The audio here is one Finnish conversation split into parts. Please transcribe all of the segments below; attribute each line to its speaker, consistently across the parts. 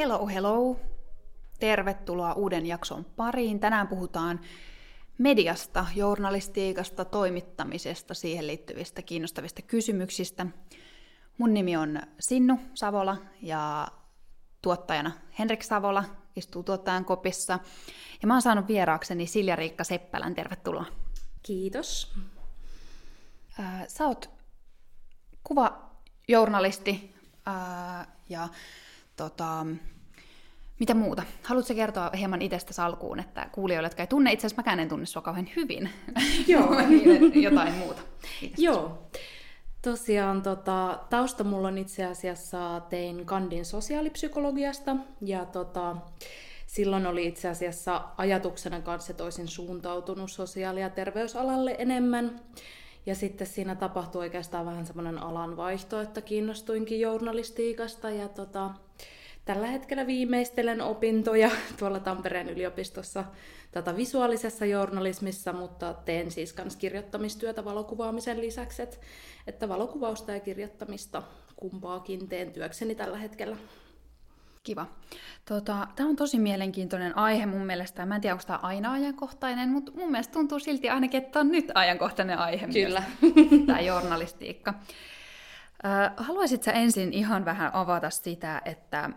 Speaker 1: Hello, hello. Tervetuloa uuden jakson pariin. Tänään puhutaan mediasta, journalistiikasta, toimittamisesta, siihen liittyvistä kiinnostavista kysymyksistä. Mun nimi on Sinnu Savola ja tuottajana Henrik Savola istuu tuottajan kopissa. Ja mä oon saanut vieraakseni Silja-Riikka Seppälän. Tervetuloa.
Speaker 2: Kiitos.
Speaker 1: Sä oot kuvajournalisti ja tota, mitä muuta? Haluatko kertoa hieman itsestä alkuun, että kuulijoille, jotka ei tunne, itse asiassa mäkään en tunne sua kauhean hyvin, Joo. jotain muuta?
Speaker 2: Itsestä. Joo. Tosiaan tota, tausta mulla on itse asiassa, tein kandin sosiaalipsykologiasta ja tota, silloin oli itse asiassa ajatuksena kanssa, että olisin suuntautunut sosiaali- ja terveysalalle enemmän. Ja sitten siinä tapahtui oikeastaan vähän semmoinen alanvaihto, että kiinnostuinkin journalistiikasta ja tota, tällä hetkellä viimeistelen opintoja tuolla Tampereen yliopistossa tätä visuaalisessa journalismissa, mutta teen siis myös kirjoittamistyötä valokuvaamisen lisäksi, että valokuvausta ja kirjoittamista kumpaakin teen työkseni tällä hetkellä.
Speaker 1: Kiva. Tota, tämä on tosi mielenkiintoinen aihe mun mielestä. Mä en tiedä, onko tämä aina ajankohtainen, mutta mun mielestä tuntuu silti ainakin, että on nyt ajankohtainen aihe.
Speaker 2: Kyllä.
Speaker 1: Tämä journalistiikka. Haluaisit sä ensin ihan vähän avata sitä, että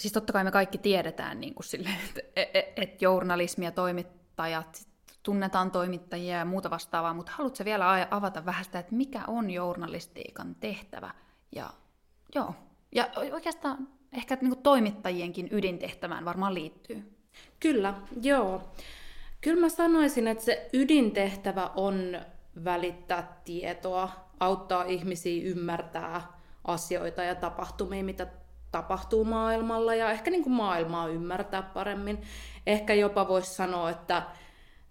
Speaker 1: siis totta kai me kaikki tiedetään niin kuin sille, että et, e, et journalismi ja toimittajat, tunnetaan toimittajia ja muuta vastaavaa, mutta haluatko vielä avata vähän sitä, että mikä on journalistiikan tehtävä? Ja, joo. ja oikeastaan ehkä niin kuin toimittajienkin ydintehtävään varmaan liittyy.
Speaker 2: Kyllä, joo. Kyllä mä sanoisin, että se ydintehtävä on välittää tietoa, auttaa ihmisiä ymmärtää asioita ja tapahtumia, mitä tapahtuu maailmalla ja ehkä niin kuin maailmaa ymmärtää paremmin. Ehkä jopa voisi sanoa, että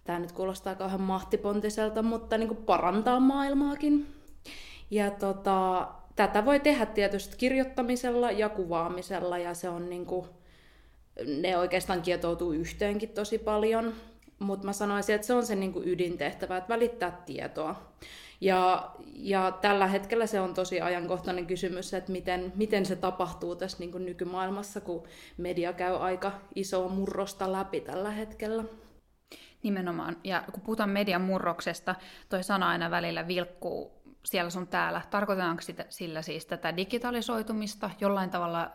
Speaker 2: tämä nyt kuulostaa kauhean mahtipontiselta, mutta niin kuin parantaa maailmaakin. Ja tota, tätä voi tehdä tietysti kirjoittamisella ja kuvaamisella ja se on niin kuin, ne oikeastaan kietoutuu yhteenkin tosi paljon. Mutta mä sanoisin, että se on se niin kuin ydintehtävä, että välittää tietoa. Ja, ja tällä hetkellä se on tosi ajankohtainen kysymys, että miten, miten se tapahtuu tässä niin kuin nykymaailmassa, kun media käy aika isoa murrosta läpi tällä hetkellä.
Speaker 1: Nimenomaan. Ja kun puhutaan median murroksesta, toi sana aina välillä vilkkuu siellä sun täällä. Tarkoitetaanko sitä, sillä siis tätä digitalisoitumista, jollain tavalla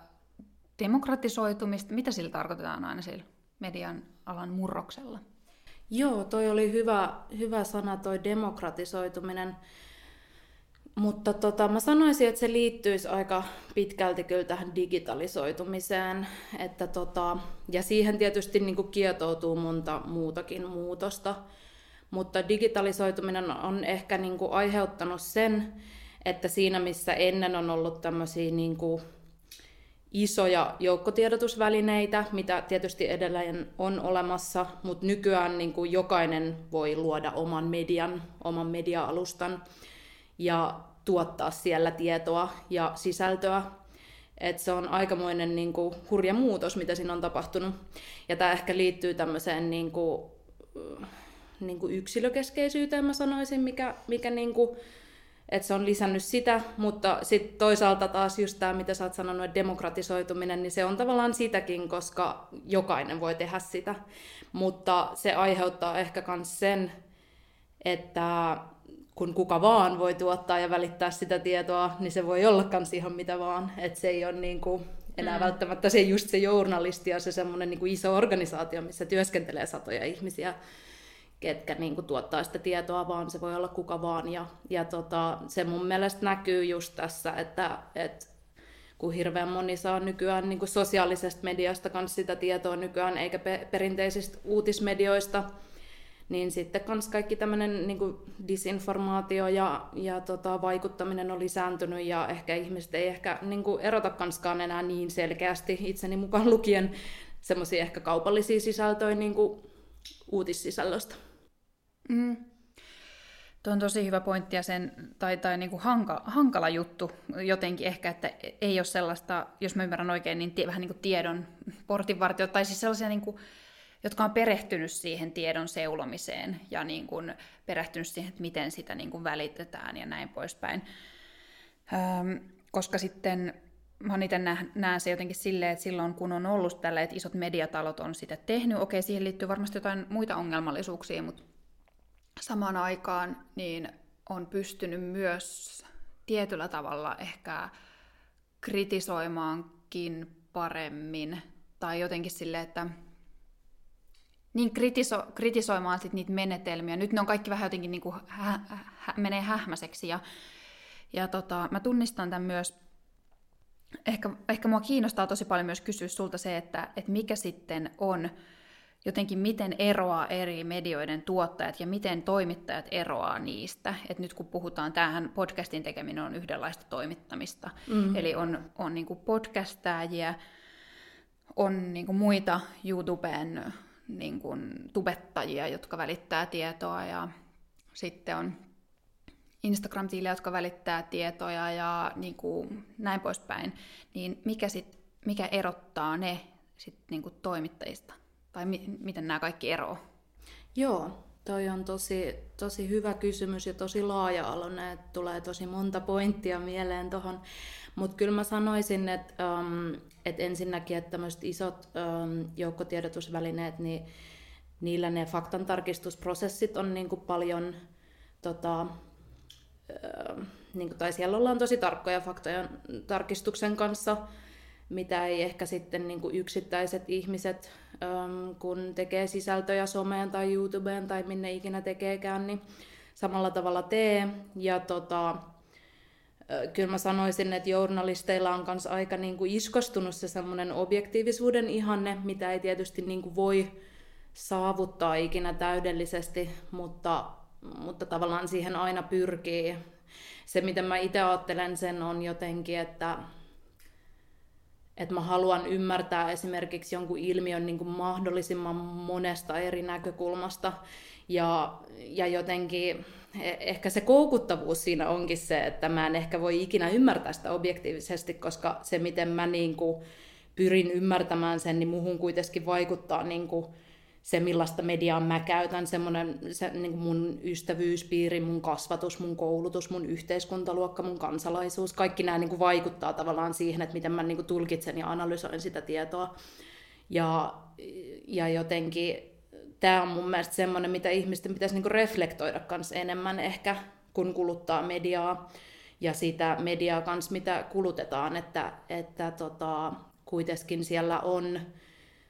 Speaker 1: demokratisoitumista? Mitä sillä tarkoitetaan aina sillä median alan murroksella?
Speaker 2: Joo, toi oli hyvä, hyvä sana, toi demokratisoituminen. Mutta tota, mä sanoisin, että se liittyisi aika pitkälti kyllä tähän digitalisoitumiseen. Että tota, ja siihen tietysti niin kuin kietoutuu monta muutakin muutosta. Mutta digitalisoituminen on ehkä niin kuin aiheuttanut sen, että siinä missä ennen on ollut tämmöisiä niin kuin isoja joukkotiedotusvälineitä, mitä tietysti edelleen on olemassa, mutta nykyään niin kuin jokainen voi luoda oman median, oman media-alustan ja tuottaa siellä tietoa ja sisältöä. Et se on aikamoinen niin kuin, hurja muutos, mitä siinä on tapahtunut. Ja tämä ehkä liittyy tämmöiseen niin kuin, niin kuin yksilökeskeisyyteen, mä sanoisin, mikä, mikä niin kuin, että se on lisännyt sitä, mutta sitten toisaalta taas just tämä, mitä sä oot sanonut, että demokratisoituminen, niin se on tavallaan sitäkin, koska jokainen voi tehdä sitä. Mutta se aiheuttaa ehkä myös sen, että kun kuka vaan voi tuottaa ja välittää sitä tietoa, niin se voi olla myös ihan mitä vaan. Että se ei ole niin kuin enää mm. välttämättä se just se journalisti ja se semmoinen niin iso organisaatio, missä työskentelee satoja ihmisiä, ketkä niin kuin, tuottaa sitä tietoa, vaan se voi olla kuka vaan. Ja, ja tota, se mun mielestä näkyy just tässä, että, että kun hirveän moni saa nykyään niin kuin sosiaalisesta mediasta kanssa sitä tietoa nykyään, eikä pe- perinteisistä uutismedioista, niin sitten kans kaikki tämmöinen niin disinformaatio ja, ja tota, vaikuttaminen on lisääntynyt ja ehkä ihmiset ei ehkä niin kuin erota kanskaan enää niin selkeästi itseni mukaan lukien semmoisia ehkä kaupallisia sisältöjä niin kuin uutissisällöstä.
Speaker 1: Mm. Tuo on tosi hyvä pointti ja sen, tai, tai niin kuin hanka, hankala juttu jotenkin ehkä, että ei ole sellaista, jos mä ymmärrän oikein, niin tie, vähän niin kuin tiedon portinvartio, tai siis sellaisia, niin kuin, jotka on perehtynyt siihen tiedon seulomiseen ja niin kuin perehtynyt siihen, että miten sitä niin kuin välitetään ja näin poispäin. Öm, koska sitten mä itse näen se jotenkin silleen, että silloin kun on ollut tällä, että isot mediatalot on sitä tehnyt, okei, siihen liittyy varmasti jotain muita ongelmallisuuksia, mutta samaan aikaan niin on pystynyt myös tietyllä tavalla ehkä kritisoimaankin paremmin, tai jotenkin silleen, että niin kritiso, kritisoimaan sit niitä menetelmiä. Nyt ne on kaikki vähän jotenkin niin kuin hä, hä, menee hähmäseksi, ja, ja tota, mä tunnistan tämän myös. Ehkä, ehkä mua kiinnostaa tosi paljon myös kysyä sulta se, että, että mikä sitten on jotenkin miten eroaa eri medioiden tuottajat ja miten toimittajat eroaa niistä. Et nyt kun puhutaan, tämähän podcastin tekeminen on yhdenlaista toimittamista. Mm. Eli on, on niin podcastajia, on niin muita YouTuben niin tubettajia, jotka välittää tietoa ja sitten on Instagram-tiilejä, jotka välittää tietoja ja niin kuin näin poispäin, niin mikä, sit, mikä erottaa ne sit niin kuin toimittajista? Tai mi- miten nämä kaikki eroavat?
Speaker 2: Joo, toi on tosi, tosi hyvä kysymys ja tosi laaja-aloinen, että tulee tosi monta pointtia mieleen tuohon. Mutta kyllä mä sanoisin, että um, et ensinnäkin, että tämmöiset isot um, joukkotiedotusvälineet, niin niillä ne faktantarkistusprosessit on niinku paljon tota, niin kuin, tai siellä ollaan tosi tarkkoja faktojen tarkistuksen kanssa, mitä ei ehkä sitten niin kuin yksittäiset ihmiset, kun tekee sisältöjä someen tai YouTubeen tai minne ikinä tekeekään, niin samalla tavalla tee. Ja tota, kyllä mä sanoisin, että journalisteilla on myös aika niin kuin iskostunut se semmoinen objektiivisuuden ihanne, mitä ei tietysti niin kuin voi saavuttaa ikinä täydellisesti, mutta mutta tavallaan siihen aina pyrkii. Se, miten mä itse ajattelen sen, on jotenkin, että, että mä haluan ymmärtää esimerkiksi jonkun ilmiön niin kuin mahdollisimman monesta eri näkökulmasta. Ja, ja jotenkin e, ehkä se koukuttavuus siinä onkin se, että mä en ehkä voi ikinä ymmärtää sitä objektiivisesti, koska se, miten mä niin kuin pyrin ymmärtämään sen, niin muhun kuitenkin vaikuttaa niin kuin se, millaista mediaa mä käytän, semmoinen se, niin kuin mun ystävyyspiiri, mun kasvatus, mun koulutus, mun yhteiskuntaluokka, mun kansalaisuus, kaikki nämä niin kuin vaikuttaa tavallaan siihen, että miten mä niin kuin tulkitsen ja analysoin sitä tietoa. Ja, ja jotenkin tämä on mun mielestä semmoinen, mitä ihmisten pitäisi niin kuin reflektoida kanssa enemmän ehkä, kun kuluttaa mediaa ja sitä mediaa kanssa, mitä kulutetaan, että, että tota, kuitenkin siellä on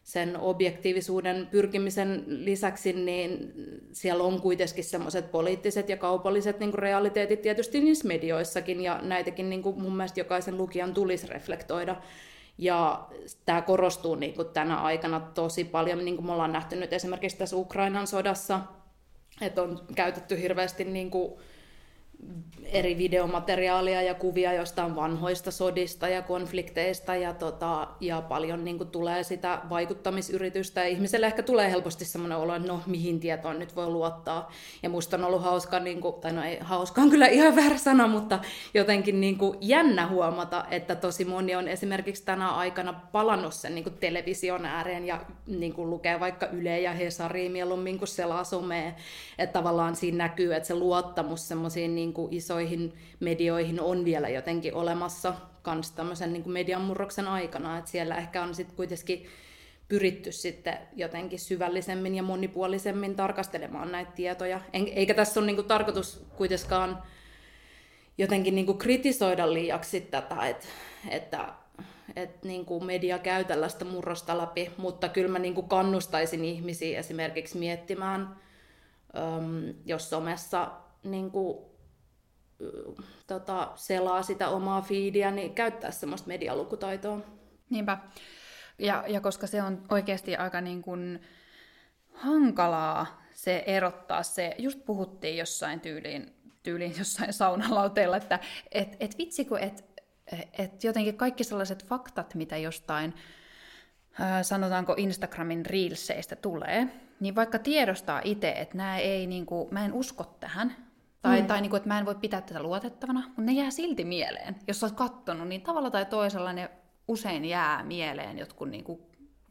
Speaker 2: sen objektiivisuuden pyrkimisen lisäksi, niin siellä on kuitenkin semmoiset poliittiset ja kaupalliset niin realiteetit tietysti niissä medioissakin, ja näitäkin niin kuin mun mielestä jokaisen lukijan tulisi reflektoida. Ja tämä korostuu niin kuin tänä aikana tosi paljon, niin kuin me ollaan nähty nyt esimerkiksi tässä Ukrainan sodassa, että on käytetty hirveästi niin kuin eri videomateriaalia ja kuvia jostain vanhoista sodista ja konflikteista ja, tota, ja paljon niin kuin, tulee sitä vaikuttamisyritystä ja ihmiselle ehkä tulee helposti semmoinen olo, että no mihin tietoon nyt voi luottaa. Ja musta on ollut hauska, niin kuin, tai no ei hauska on kyllä ihan väärä sana, mutta jotenkin niin kuin, jännä huomata, että tosi moni on esimerkiksi tänä aikana palannut sen niin kuin, television ääreen ja niin kuin, lukee vaikka Yle ja Hesari mieluummin kuin selaa somea. Että tavallaan siinä näkyy, että se luottamus semmoisiin niin kuin isoihin medioihin on vielä jotenkin olemassa kans tämmöisen niin kuin median murroksen aikana, että siellä ehkä on sitten kuitenkin pyritty sitten jotenkin syvällisemmin ja monipuolisemmin tarkastelemaan näitä tietoja. Eikä tässä ole niin kuin tarkoitus kuitenkaan jotenkin niin kuin kritisoida liiaksi tätä, että, että että niin kuin media käy tällaista murrosta läpi, mutta kyllä mä niin kuin kannustaisin ihmisiä esimerkiksi miettimään, jos somessa niin kuin tota, selaa sitä omaa fiidiä, niin käyttää semmoista medialukutaitoa.
Speaker 1: Niinpä. Ja, ja koska se on oikeasti aika niin kuin hankalaa se erottaa se, just puhuttiin jossain tyyliin, tyyliin jossain saunalauteella, että et, et vitsikö, että et jotenkin kaikki sellaiset faktat, mitä jostain sanotaanko Instagramin reelseistä tulee, niin vaikka tiedostaa itse, että nämä ei, niin kuin, mä en usko tähän, tai, mm. tai niin kuin, että mä en voi pitää tätä luotettavana, mutta ne jää silti mieleen. Jos sä oot kattonut, niin tavalla tai toisella ne usein jää mieleen jotkut niin kuin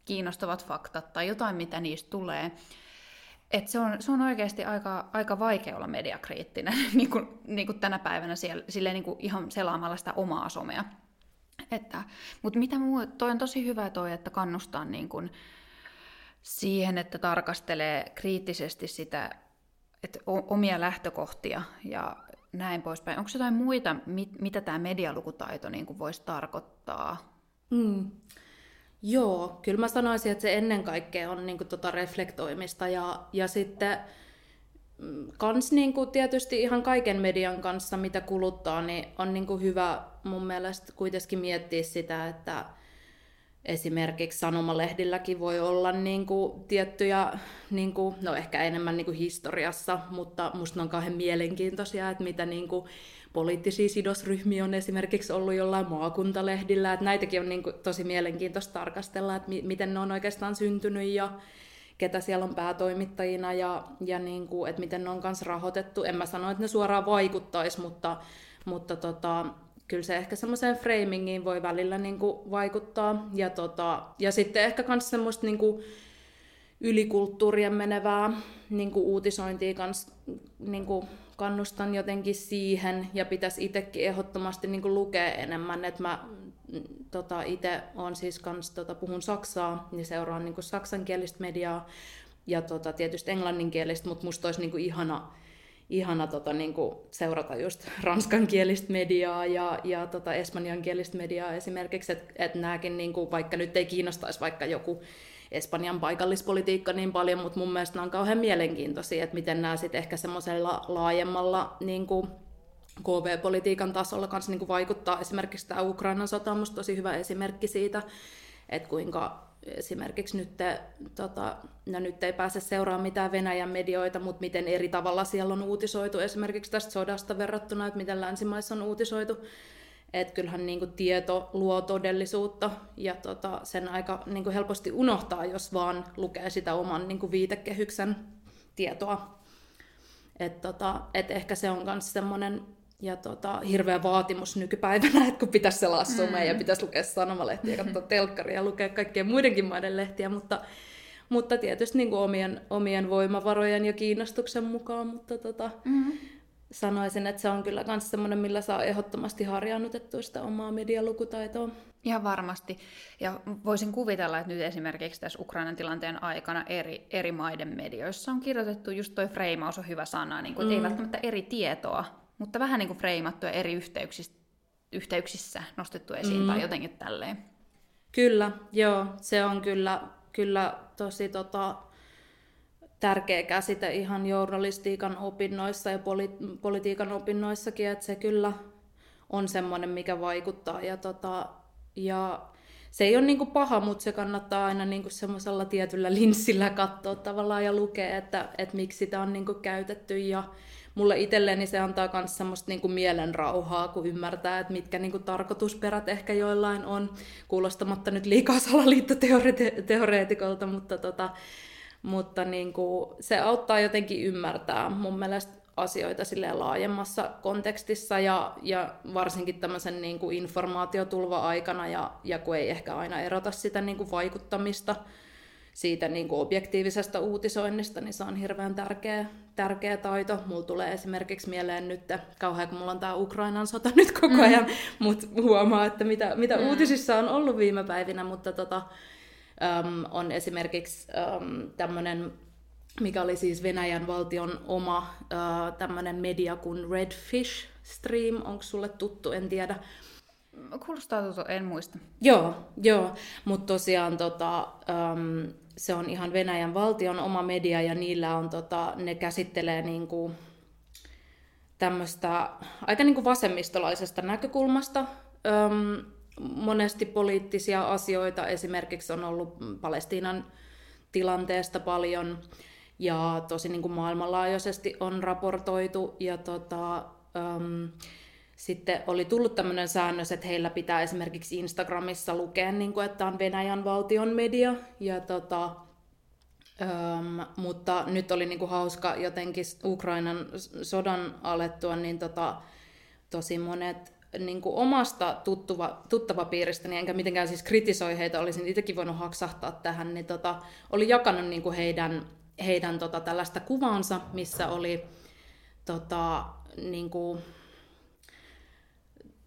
Speaker 1: kiinnostavat faktat tai jotain, mitä niistä tulee. Et se, on, se on oikeasti aika, aika vaikea olla mediakriittinen niin kuin, niin kuin tänä päivänä siellä, silleen niin kuin ihan selaamalla sitä omaa somea. Että, mutta mitä muu, toi on tosi hyvä toi, että kannustaa niin kuin siihen, että tarkastelee kriittisesti sitä, että omia lähtökohtia ja näin poispäin. Onko jotain muita, mit, mitä tämä medialukutaito niin kuin voisi tarkoittaa?
Speaker 2: Mm. Joo, kyllä mä sanoisin, että se ennen kaikkea on niin kuin, tota reflektoimista ja, ja sitten mm, kans niin kuin tietysti ihan kaiken median kanssa, mitä kuluttaa, niin on niin kuin hyvä mun mielestä kuitenkin miettiä sitä, että esimerkiksi sanomalehdilläkin voi olla niin kuin tiettyjä, niin kuin, no ehkä enemmän niin kuin historiassa, mutta musta on kauhean mielenkiintoisia, että mitä niin kuin poliittisia sidosryhmiä on esimerkiksi ollut jollain maakuntalehdillä, että näitäkin on niin kuin tosi mielenkiintoista tarkastella, että mi- miten ne on oikeastaan syntynyt ja ketä siellä on päätoimittajina ja, ja niin kuin, että miten ne on kanssa rahoitettu. En mä sano, että ne suoraan vaikuttaisi, mutta, mutta tota, kyllä se ehkä semmoiseen framingiin voi välillä niin kuin vaikuttaa. Ja, tota, ja sitten ehkä myös semmoista niin kuin ylikulttuurien menevää niin kuin uutisointia kans, niin kuin kannustan jotenkin siihen ja pitäisi itsekin ehdottomasti niin kuin lukea enemmän. että mä tota, itse on siis kans, tota, puhun saksaa, niin seuraan niin kuin saksankielistä mediaa ja tota, tietysti englanninkielistä, mutta musta olisi niin kuin ihana ihana tota, niin kuin seurata just ranskankielistä mediaa ja, ja tota, espanjankielistä mediaa esimerkiksi, että et nämäkin, niin kuin, vaikka nyt ei kiinnostaisi vaikka joku Espanjan paikallispolitiikka niin paljon, mutta mun mielestä nämä on kauhean mielenkiintoisia, että miten nämä sitten ehkä semmoisella laajemmalla niin kuin KV-politiikan tasolla kanssa niin kuin vaikuttaa. Esimerkiksi tämä Ukrainan sota on tosi hyvä esimerkki siitä, että kuinka esimerkiksi nyt, tota, no nyt ei pääse seuraamaan mitään Venäjän medioita, mutta miten eri tavalla siellä on uutisoitu esimerkiksi tästä sodasta verrattuna, että miten länsimaissa on uutisoitu. Että kyllähän niin kuin, tieto luo todellisuutta ja tota, sen aika niin kuin, helposti unohtaa, jos vaan lukee sitä oman niin kuin, viitekehyksen tietoa. Et, tota, et ehkä se on myös semmoinen ja tota, hirveä vaatimus nykypäivänä, että kun pitäisi selaa somea mm. ja pitäisi lukea sanomalehtiä ja katsoa telkkaria ja lukea kaikkien muidenkin maiden lehtiä, mutta, mutta tietysti niin kuin omien, omien voimavarojen ja kiinnostuksen mukaan, mutta tota, mm. sanoisin, että se on kyllä myös semmoinen, millä saa ehdottomasti harjaannutettua sitä omaa medialukutaitoa.
Speaker 1: Ihan varmasti. Ja voisin kuvitella, että nyt esimerkiksi tässä Ukrainan tilanteen aikana eri, eri maiden medioissa on kirjoitettu just toi freimaus on hyvä sana, niin kuin, mm. ei välttämättä eri tietoa, mutta vähän niin kuin freimattuja eri yhteyksissä, yhteyksissä nostettu esiin mm. tai jotenkin tälleen.
Speaker 2: Kyllä, joo, se on kyllä, kyllä tosi tota, tärkeä käsite ihan journalistiikan opinnoissa ja poli- politiikan opinnoissakin, että se kyllä on semmoinen, mikä vaikuttaa. Ja, tota, ja se ei ole niinku paha, mutta se kannattaa aina niinku semmoisella tietyllä linssillä katsoa tavallaan ja lukea, että, että miksi sitä on niinku käytetty. Ja, mulle itselleni se antaa myös semmoista niin kuin mielen rauhaa, kun ymmärtää, että mitkä niin kuin tarkoitusperät ehkä joillain on, kuulostamatta nyt liikaa salaliittoteoreetikolta, mutta, tota, mutta niin kuin, se auttaa jotenkin ymmärtää mun mielestä asioita laajemmassa kontekstissa ja, ja varsinkin tämmöisen niin kuin informaatiotulva-aikana ja, ja kun ei ehkä aina erota sitä niin kuin vaikuttamista siitä niin kuin objektiivisesta uutisoinnista, niin se on hirveän tärkeä, tärkeä taito. Mulla tulee esimerkiksi mieleen nyt, kauhean kun mulla on tämä Ukrainan sota nyt koko mm. ajan, mm. mutta huomaa, että mitä, mitä mm. uutisissa on ollut viime päivinä, mutta tota, um, on esimerkiksi um, tämmöinen mikä oli siis Venäjän valtion oma uh, tämmöinen media kuin Redfish Stream, onko sulle tuttu, en tiedä.
Speaker 1: Kuulostaa tuttu, en muista.
Speaker 2: Joo, joo. mutta tosiaan tota, um, se on ihan Venäjän valtion oma media ja niillä on, tota, ne käsittelee niin kuin tämmöistä aika niin kuin vasemmistolaisesta näkökulmasta öm, monesti poliittisia asioita. Esimerkiksi on ollut Palestiinan tilanteesta paljon ja tosi niin kuin maailmanlaajuisesti on raportoitu. Ja tota, öm, sitten oli tullut tämmöinen säännös, että heillä pitää esimerkiksi Instagramissa lukea, niin kuin, että on Venäjän valtion media. Ja tota, Öm, mutta nyt oli niin kuin hauska jotenkin Ukrainan sodan alettua, niin tota, tosi monet niin kuin omasta tuttuva, tuttava piiristäni, enkä mitenkään siis kritisoi heitä, olisin itsekin voinut haksahtaa tähän, niin tota, oli jakanut niin kuin heidän, heidän tota, tällaista kuvaansa, missä oli tota, niin kuin,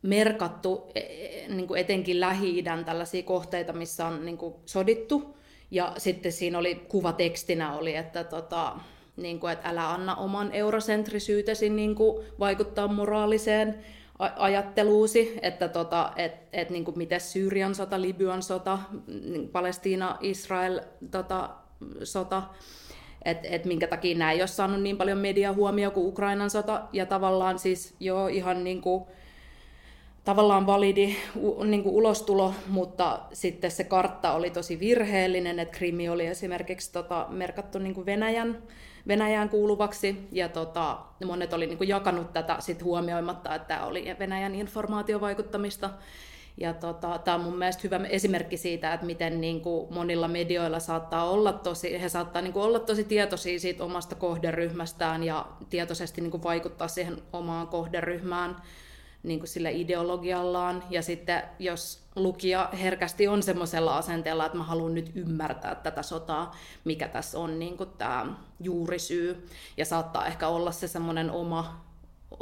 Speaker 2: merkattu e, e, niin kuin etenkin Lähi-idän tällaisia kohteita, missä on niin kuin sodittu. Ja sitten siinä oli kuvatekstinä oli, että, tota, niin kuin, että älä anna oman eurosentrisyytesi niin kuin vaikuttaa moraaliseen ajatteluusi, että tota, et, et, niin kuin miten Syyrian sota, Libyan sota, niin Palestiina, Israel tota, sota, että et minkä takia nämä ei ole saanut niin paljon mediahuomioon kuin Ukrainan sota, ja tavallaan siis jo ihan niin kuin, tavallaan validi niin kuin ulostulo, mutta sitten se kartta oli tosi virheellinen, että Krimi oli esimerkiksi tota, merkattu niin kuin Venäjän, Venäjään kuuluvaksi, ja tota, monet oli niin kuin jakanut tätä sit huomioimatta, että tämä oli Venäjän informaatiovaikuttamista. Ja tota, tämä on mun mielestä hyvä esimerkki siitä, että miten niin kuin monilla medioilla saattaa olla tosi, he saattaa niin kuin olla tosi tietoisia siitä omasta kohderyhmästään ja tietoisesti niin kuin vaikuttaa siihen omaan kohderyhmään niin kuin sillä ideologiallaan. Ja sitten jos lukija herkästi on semmoisella asenteella, että mä haluan nyt ymmärtää tätä sotaa, mikä tässä on niin kuin tämä juurisyy, ja saattaa ehkä olla se semmoinen oma,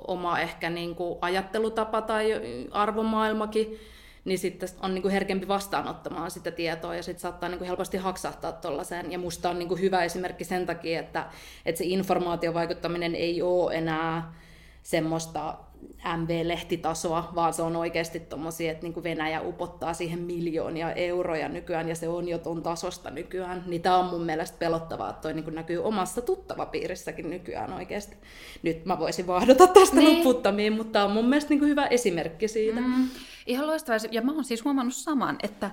Speaker 2: oma ehkä niin kuin ajattelutapa tai arvomaailmakin, niin sitten on niin kuin herkempi vastaanottamaan sitä tietoa ja sitten saattaa niin kuin helposti haksahtaa tuollaiseen. Ja musta on niin kuin hyvä esimerkki sen takia, että, että se informaatiovaikuttaminen ei ole enää semmoista MV-lehtitasoa, vaan se on oikeasti tommosia, että niin Venäjä upottaa siihen miljoonia euroja nykyään, ja se on jo ton tasosta nykyään. Niin tämä on mun mielestä pelottavaa, että toi niin näkyy omassa tuttavapiirissäkin nykyään oikeasti. Nyt mä voisin vahdota tästä niin. lopputtamiin, mutta tämä on mun mielestä niin hyvä esimerkki siitä. Mm.
Speaker 1: Ihan loistavaa. Ja mä oon siis huomannut saman, että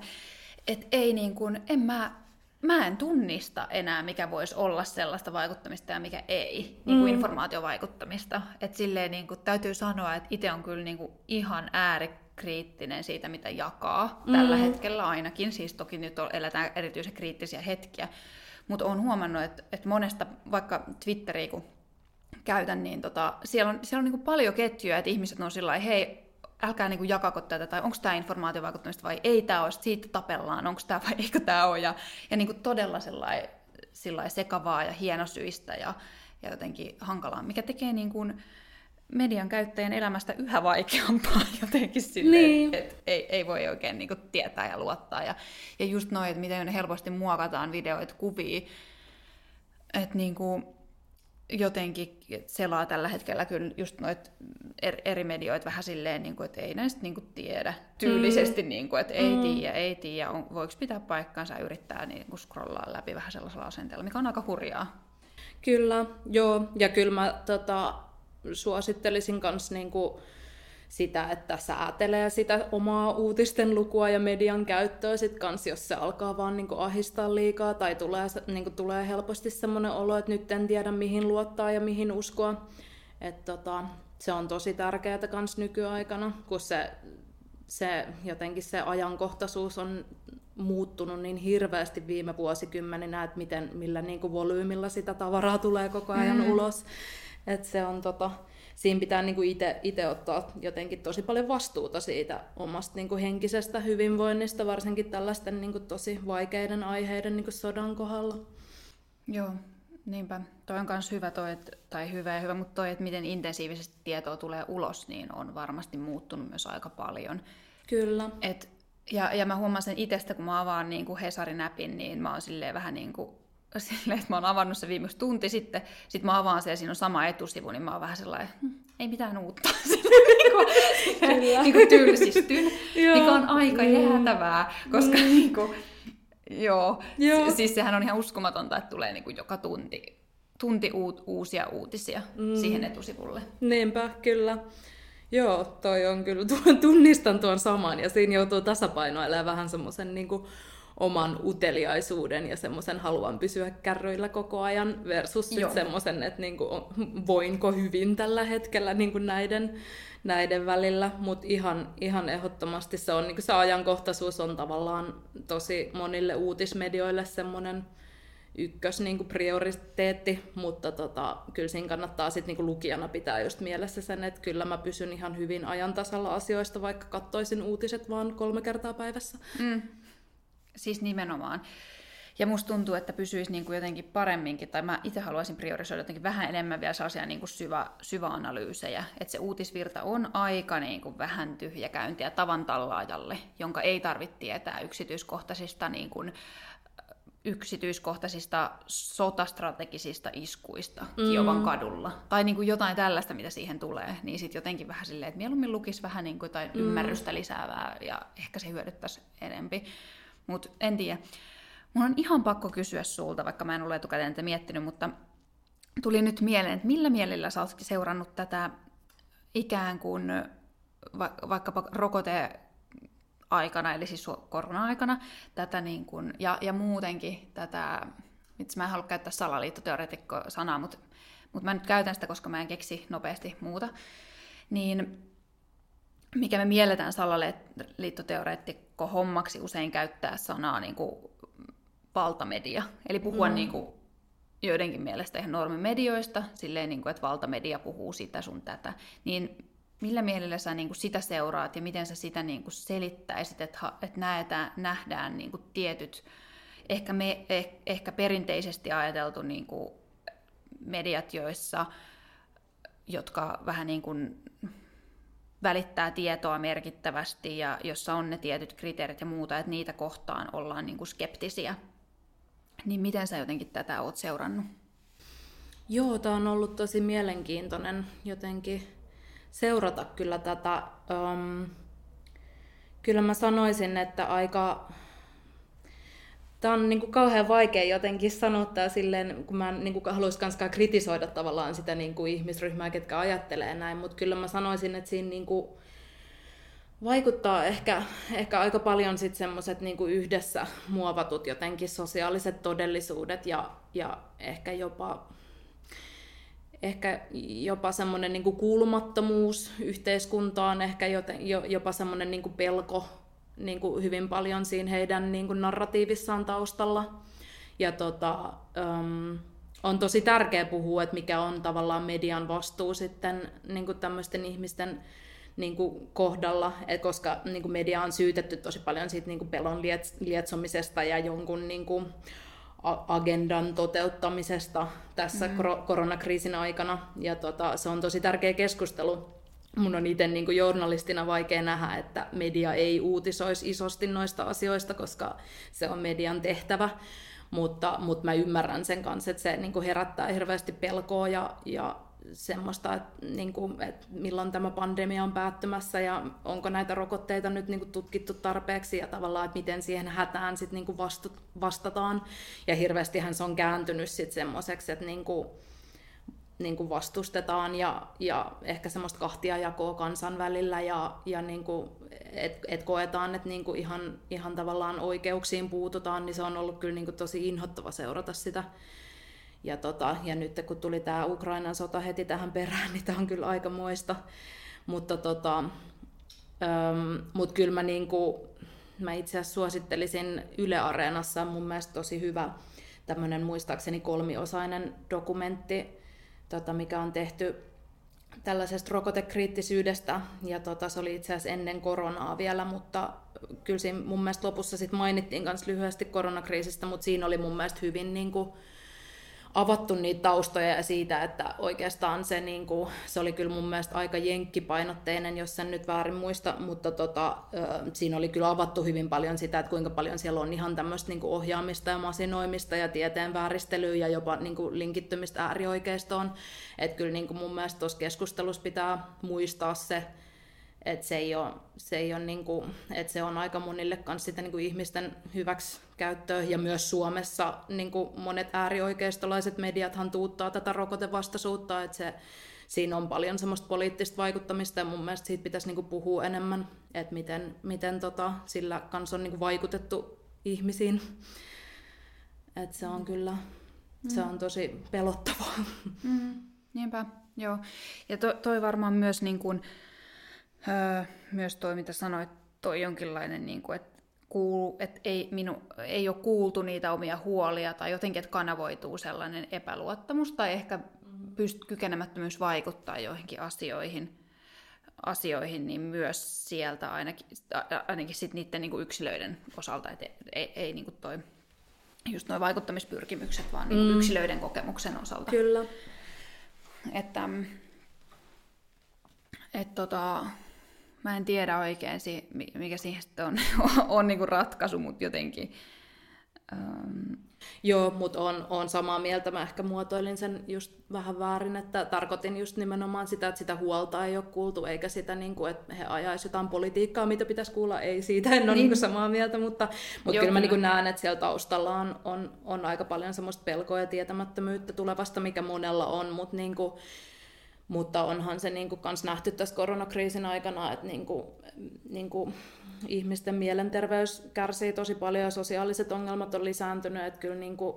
Speaker 1: et ei niin kuin, en mä mä en tunnista enää, mikä voisi olla sellaista vaikuttamista ja mikä ei, niin kuin mm. informaatiovaikuttamista. Että silleen niin kuin, täytyy sanoa, että itse on kyllä niin kuin, ihan äärikriittinen siitä, mitä jakaa mm. tällä hetkellä ainakin. Siis toki nyt on, eletään erityisen kriittisiä hetkiä. Mutta olen huomannut, että, että monesta, vaikka Twitteriä kun käytän, niin tota, siellä on, siellä on niin kuin paljon ketjuja, että ihmiset on sillä hei, älkää niinku jakako tätä, tai onko tämä informaatiovaikuttamista vai ei tämä ole, siitä tapellaan, onko tämä vai eikö tämä ole, ja, ja niinku todella sellainen sekavaa ja hienosyistä ja, ja jotenkin hankalaa, mikä tekee niinku median käyttäjän elämästä yhä vaikeampaa jotenkin silleen, niin. että ei, ei voi oikein niinku tietää ja luottaa. Ja, ja just noin, että miten helposti muokataan videoita, kuvia, että niinku, jotenkin selaa tällä hetkellä kyllä just noit eri medioita vähän silleen, niin kuin, että ei näistä niin kuin tiedä tyylisesti, mm. niin kuin, että ei mm. tiedä, ei tiedä, voiko pitää paikkaansa yrittää niin kuin scrollaa läpi vähän sellaisella asenteella, mikä on aika hurjaa.
Speaker 2: Kyllä, joo, ja kyllä mä tota, suosittelisin kanssa niin kuin, sitä, että säätelee sitä omaa uutisten lukua ja median käyttöä sit kans, jos se alkaa vaan niinku ahistaa liikaa tai tulee, niinku, tulee helposti semmoinen olo, että nyt en tiedä mihin luottaa ja mihin uskoa. Et, tota, se on tosi tärkeää kans nykyaikana, kun se, se jotenkin se ajankohtaisuus on muuttunut niin hirveästi viime vuosikymmeninä, että miten, millä niin kuin volyymilla sitä tavaraa tulee koko ajan mm. ulos. Et se on tota, siinä pitää niin itse ottaa jotenkin tosi paljon vastuuta siitä omasta niin kuin henkisestä hyvinvoinnista, varsinkin tällaisten niin kuin tosi vaikeiden aiheiden niin kuin sodan kohdalla.
Speaker 1: Joo, niinpä. Toi on myös hyvä, toi, et, tai hyvä ja hyvä, mutta toi, että miten intensiivisesti tietoa tulee ulos, niin on varmasti muuttunut myös aika paljon.
Speaker 2: Kyllä.
Speaker 1: Et, ja, ja mä huomaan sen itsestä, kun mä avaan niin kuin Hesarin appin, niin mä oon silleen vähän niin kuin silleen, että mä oon avannut se viimeksi tunti sitten, sitten mä avaan se ja siinä on sama etusivu, niin mä oon vähän sellainen, hm, ei mitään uutta. niin kuin, niin kuin tylsistyn, mikä on aika mm. jäätävää, koska mm. niin kuin, joo, joo. siis sehän on ihan uskomatonta, että tulee niin kuin joka tunti, tunti uut, uusia uutisia mm. siihen etusivulle.
Speaker 2: Niinpä, kyllä. Joo, toi on kyllä, tunnistan tuon saman ja siinä joutuu tasapainoilemaan vähän semmoisen niin kuin oman uteliaisuuden ja semmoisen haluan pysyä kärryillä koko ajan versus semmoisen, että niinku, voinko hyvin tällä hetkellä niinku näiden, näiden välillä, mutta ihan, ihan ehdottomasti se on, niinku se ajankohtaisuus on tavallaan tosi monille uutismedioille semmoinen ykkös niinku prioriteetti, mutta tota, kyllä siinä kannattaa sit niinku lukijana pitää just mielessä sen, että kyllä mä pysyn ihan hyvin ajan tasalla asioista, vaikka kattoisin uutiset vaan kolme kertaa päivässä.
Speaker 1: Mm. Siis nimenomaan. Ja musta tuntuu, että pysyisi niin kuin jotenkin paremminkin, tai mä itse haluaisin priorisoida jotenkin vähän enemmän vielä sellaisia niin kuin syvä, syväanalyysejä, että se uutisvirta on aika niin kuin vähän tyhjäkäyntiä tavan tallaajalle, jonka ei tarvitse tietää yksityiskohtaisista niin kuin, yksityiskohtaisista sotastrategisista iskuista mm. Kiovan kadulla. Tai niin kuin jotain tällaista, mitä siihen tulee. Niin sitten jotenkin vähän silleen, että mieluummin lukisi vähän niin kuin jotain mm. ymmärrystä lisäävää ja ehkä se hyödyttäisi enempi. Mutta en tiedä. Mun on ihan pakko kysyä sulta, vaikka mä en ole etukäteen tätä miettinyt, mutta tuli nyt mieleen, että millä mielellä sä oot seurannut tätä ikään kuin va- vaikkapa rokote aikana, eli siis korona-aikana, tätä niin kuin, ja, ja muutenkin tätä, itse mä en halua käyttää salaliittoteoreetikko-sanaa, mutta, mutta mä nyt käytän sitä, koska mä en keksi nopeasti muuta, niin mikä me mielletään salaliittoteoreetikko hommaksi usein käyttää sanaa niin kuin valtamedia, eli puhua mm. niin kuin joidenkin mielestä ihan normimedioista, silleen, niin kuin, että valtamedia puhuu sitä sun tätä, niin millä mielellä sä niin kuin sitä seuraat ja miten sä sitä niin kuin selittäisit, että, että näetään, nähdään niin kuin tietyt, ehkä, me, eh, ehkä perinteisesti ajateltu niin kuin mediat, joissa, jotka vähän niin kuin välittää tietoa merkittävästi ja jossa on ne tietyt kriteerit ja muuta, että niitä kohtaan ollaan niin kuin skeptisiä. Niin miten sä jotenkin tätä oot seurannut?
Speaker 2: Joo, tämä on ollut tosi mielenkiintoinen jotenkin seurata kyllä tätä. Um, kyllä mä sanoisin, että aika... Tämä on niin kuin kauhean vaikea jotenkin sanottaa silleen, kun mä niin kuin haluaisin myös kritisoida tavallaan sitä niin kuin ihmisryhmää, ketkä ajattelee näin, mutta kyllä mä sanoisin, että siinä niin kuin vaikuttaa ehkä, ehkä aika paljon sitten semmoiset niin yhdessä muovatut jotenkin sosiaaliset todellisuudet ja, ja ehkä jopa ehkä jopa semmoinen niin kuulumattomuus yhteiskuntaan, ehkä jopa semmoinen niin pelko niin kuin hyvin paljon siinä heidän niin kuin narratiivissaan taustalla. Ja tota, um, on tosi tärkeä puhua, että mikä on tavallaan median vastuu sitten niin kuin tämmöisten ihmisten niin kuin kohdalla, et koska niin kuin media on syytetty tosi paljon siitä niin kuin pelon lietsomisesta ja jonkun niin kuin, agendan toteuttamisesta tässä mm. koronakriisin aikana. Ja tota, se on tosi tärkeä keskustelu. Mun on itse niin journalistina vaikea nähdä, että media ei uutisoisi isosti noista asioista, koska se on median tehtävä. Mutta, mutta mä ymmärrän sen kanssa, että se niin herättää hirveästi pelkoa ja, ja semmoista, että, niin kuin, että milloin tämä pandemia on päättymässä ja onko näitä rokotteita nyt niin kuin tutkittu tarpeeksi ja tavallaan, että miten siihen hätään sit niin vastataan. Ja hirveästihän se on kääntynyt sitten semmoiseksi, että niin kuin, niin kuin vastustetaan ja, ja ehkä semmoista kahtia jakoa kansan välillä ja, ja niin kuin, et, et koetaan, että niin kuin ihan, ihan tavallaan oikeuksiin puututaan, niin se on ollut kyllä niin kuin tosi inhottava seurata sitä ja, tota, ja nyt kun tuli tämä Ukrainan sota heti tähän perään, niin tämä on kyllä aika muista. Mutta tota, mut kyllä mä, niinku, mä itse asiassa suosittelisin Yle Areenassa mun mielestä tosi hyvä tämmöinen muistaakseni kolmiosainen dokumentti, tota, mikä on tehty tällaisesta rokotekriittisyydestä, ja tota, se oli itse asiassa ennen koronaa vielä, mutta kyllä siinä mun mielestä lopussa sit mainittiin myös lyhyesti koronakriisistä, mutta siinä oli mun mielestä hyvin niin kuin, avattu niitä taustoja ja siitä, että oikeastaan se, niin kuin, se oli kyllä mun mielestä aika jenkkipainotteinen, jos sen nyt väärin muista, mutta tota, siinä oli kyllä avattu hyvin paljon sitä, että kuinka paljon siellä on ihan tämmöistä niin kuin ohjaamista ja masinoimista ja tieteen vääristelyä ja jopa niin kuin linkittymistä äärioikeistoon. Että kyllä niin kuin mun mielestä tuossa keskustelussa pitää muistaa se, että se ei ole, se ei ole niin kuin, että se on aika monille kanssa sitä niin kuin ihmisten hyväksi käyttöä ja myös Suomessa niin kuin monet äärioikeistolaiset mediathan tuuttaa tätä rokotevastaisuutta, että se, siinä on paljon semmoista poliittista vaikuttamista ja mun mielestä siitä pitäisi niin kuin puhua enemmän, että miten, miten tota, sillä kanssa on niin kuin vaikutettu ihmisiin. että se on kyllä, mm. se on tosi pelottavaa.
Speaker 1: Mm. Niinpä, joo. Ja to, toi varmaan myös niin kuin, Öö, myös toi, mitä sanoit, toi jonkinlainen, niin kuin, että kuulu, että ei, minu, ei ole kuultu niitä omia huolia tai jotenkin, että kanavoituu sellainen epäluottamus tai ehkä pyst- kykenemättömyys vaikuttaa joihinkin asioihin, asioihin niin myös sieltä ainakin, ainakin sit niiden niin kuin yksilöiden osalta, että ei, ei, niin kuin toi just nuo vaikuttamispyrkimykset, vaan niin mm. yksilöiden kokemuksen osalta.
Speaker 2: Kyllä.
Speaker 1: Että, et tota, mä en tiedä oikein, mikä siihen sitten on, on, on niin ratkaisu, mutta jotenkin
Speaker 2: Ähm, Joo, mutta on, on samaa mieltä. Mä ehkä muotoilin sen just vähän väärin, että tarkoitin just nimenomaan sitä, että sitä huolta ei ole kuultu, eikä sitä, niin kuin, että he ajaisivat jotain politiikkaa, mitä pitäisi kuulla. Ei siitä, en ole niin. niin samaa mieltä, mutta, mutta Joo, kyllä mä niin näen, että siellä taustalla on, on, on aika paljon semmoista pelkoa ja tietämättömyyttä tulevasta, mikä monella on, mutta niin kuin, mutta onhan se niin kuin kans nähty tässä koronakriisin aikana, että niin kuin, niin kuin ihmisten mielenterveys kärsii tosi paljon ja sosiaaliset ongelmat on lisääntyneet. Että kyllä niin kuin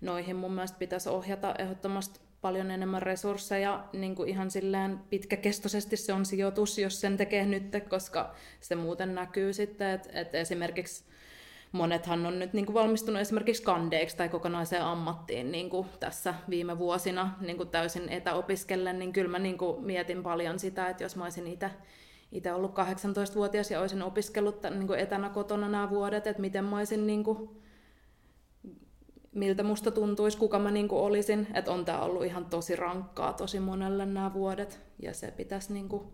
Speaker 2: noihin mun mielestä pitäisi ohjata ehdottomasti paljon enemmän resursseja. Niin kuin ihan silleen pitkäkestoisesti se on sijoitus, jos sen tekee nyt, koska se muuten näkyy sitten, että, että esimerkiksi monethan on nyt niin kuin valmistunut esimerkiksi kandeiksi tai kokonaiseen ammattiin niin kuin tässä viime vuosina niin kuin täysin etäopiskellen, niin kyllä mä niin kuin mietin paljon sitä, että jos mä olisin itse itse ollut 18-vuotias ja olisin opiskellut niin kuin etänä kotona nämä vuodet, että miten mä olisin, niin kuin, miltä musta tuntuisi, kuka mä niin kuin olisin. Että on tämä ollut ihan tosi rankkaa tosi monelle nämä vuodet ja se pitäisi niin kuin,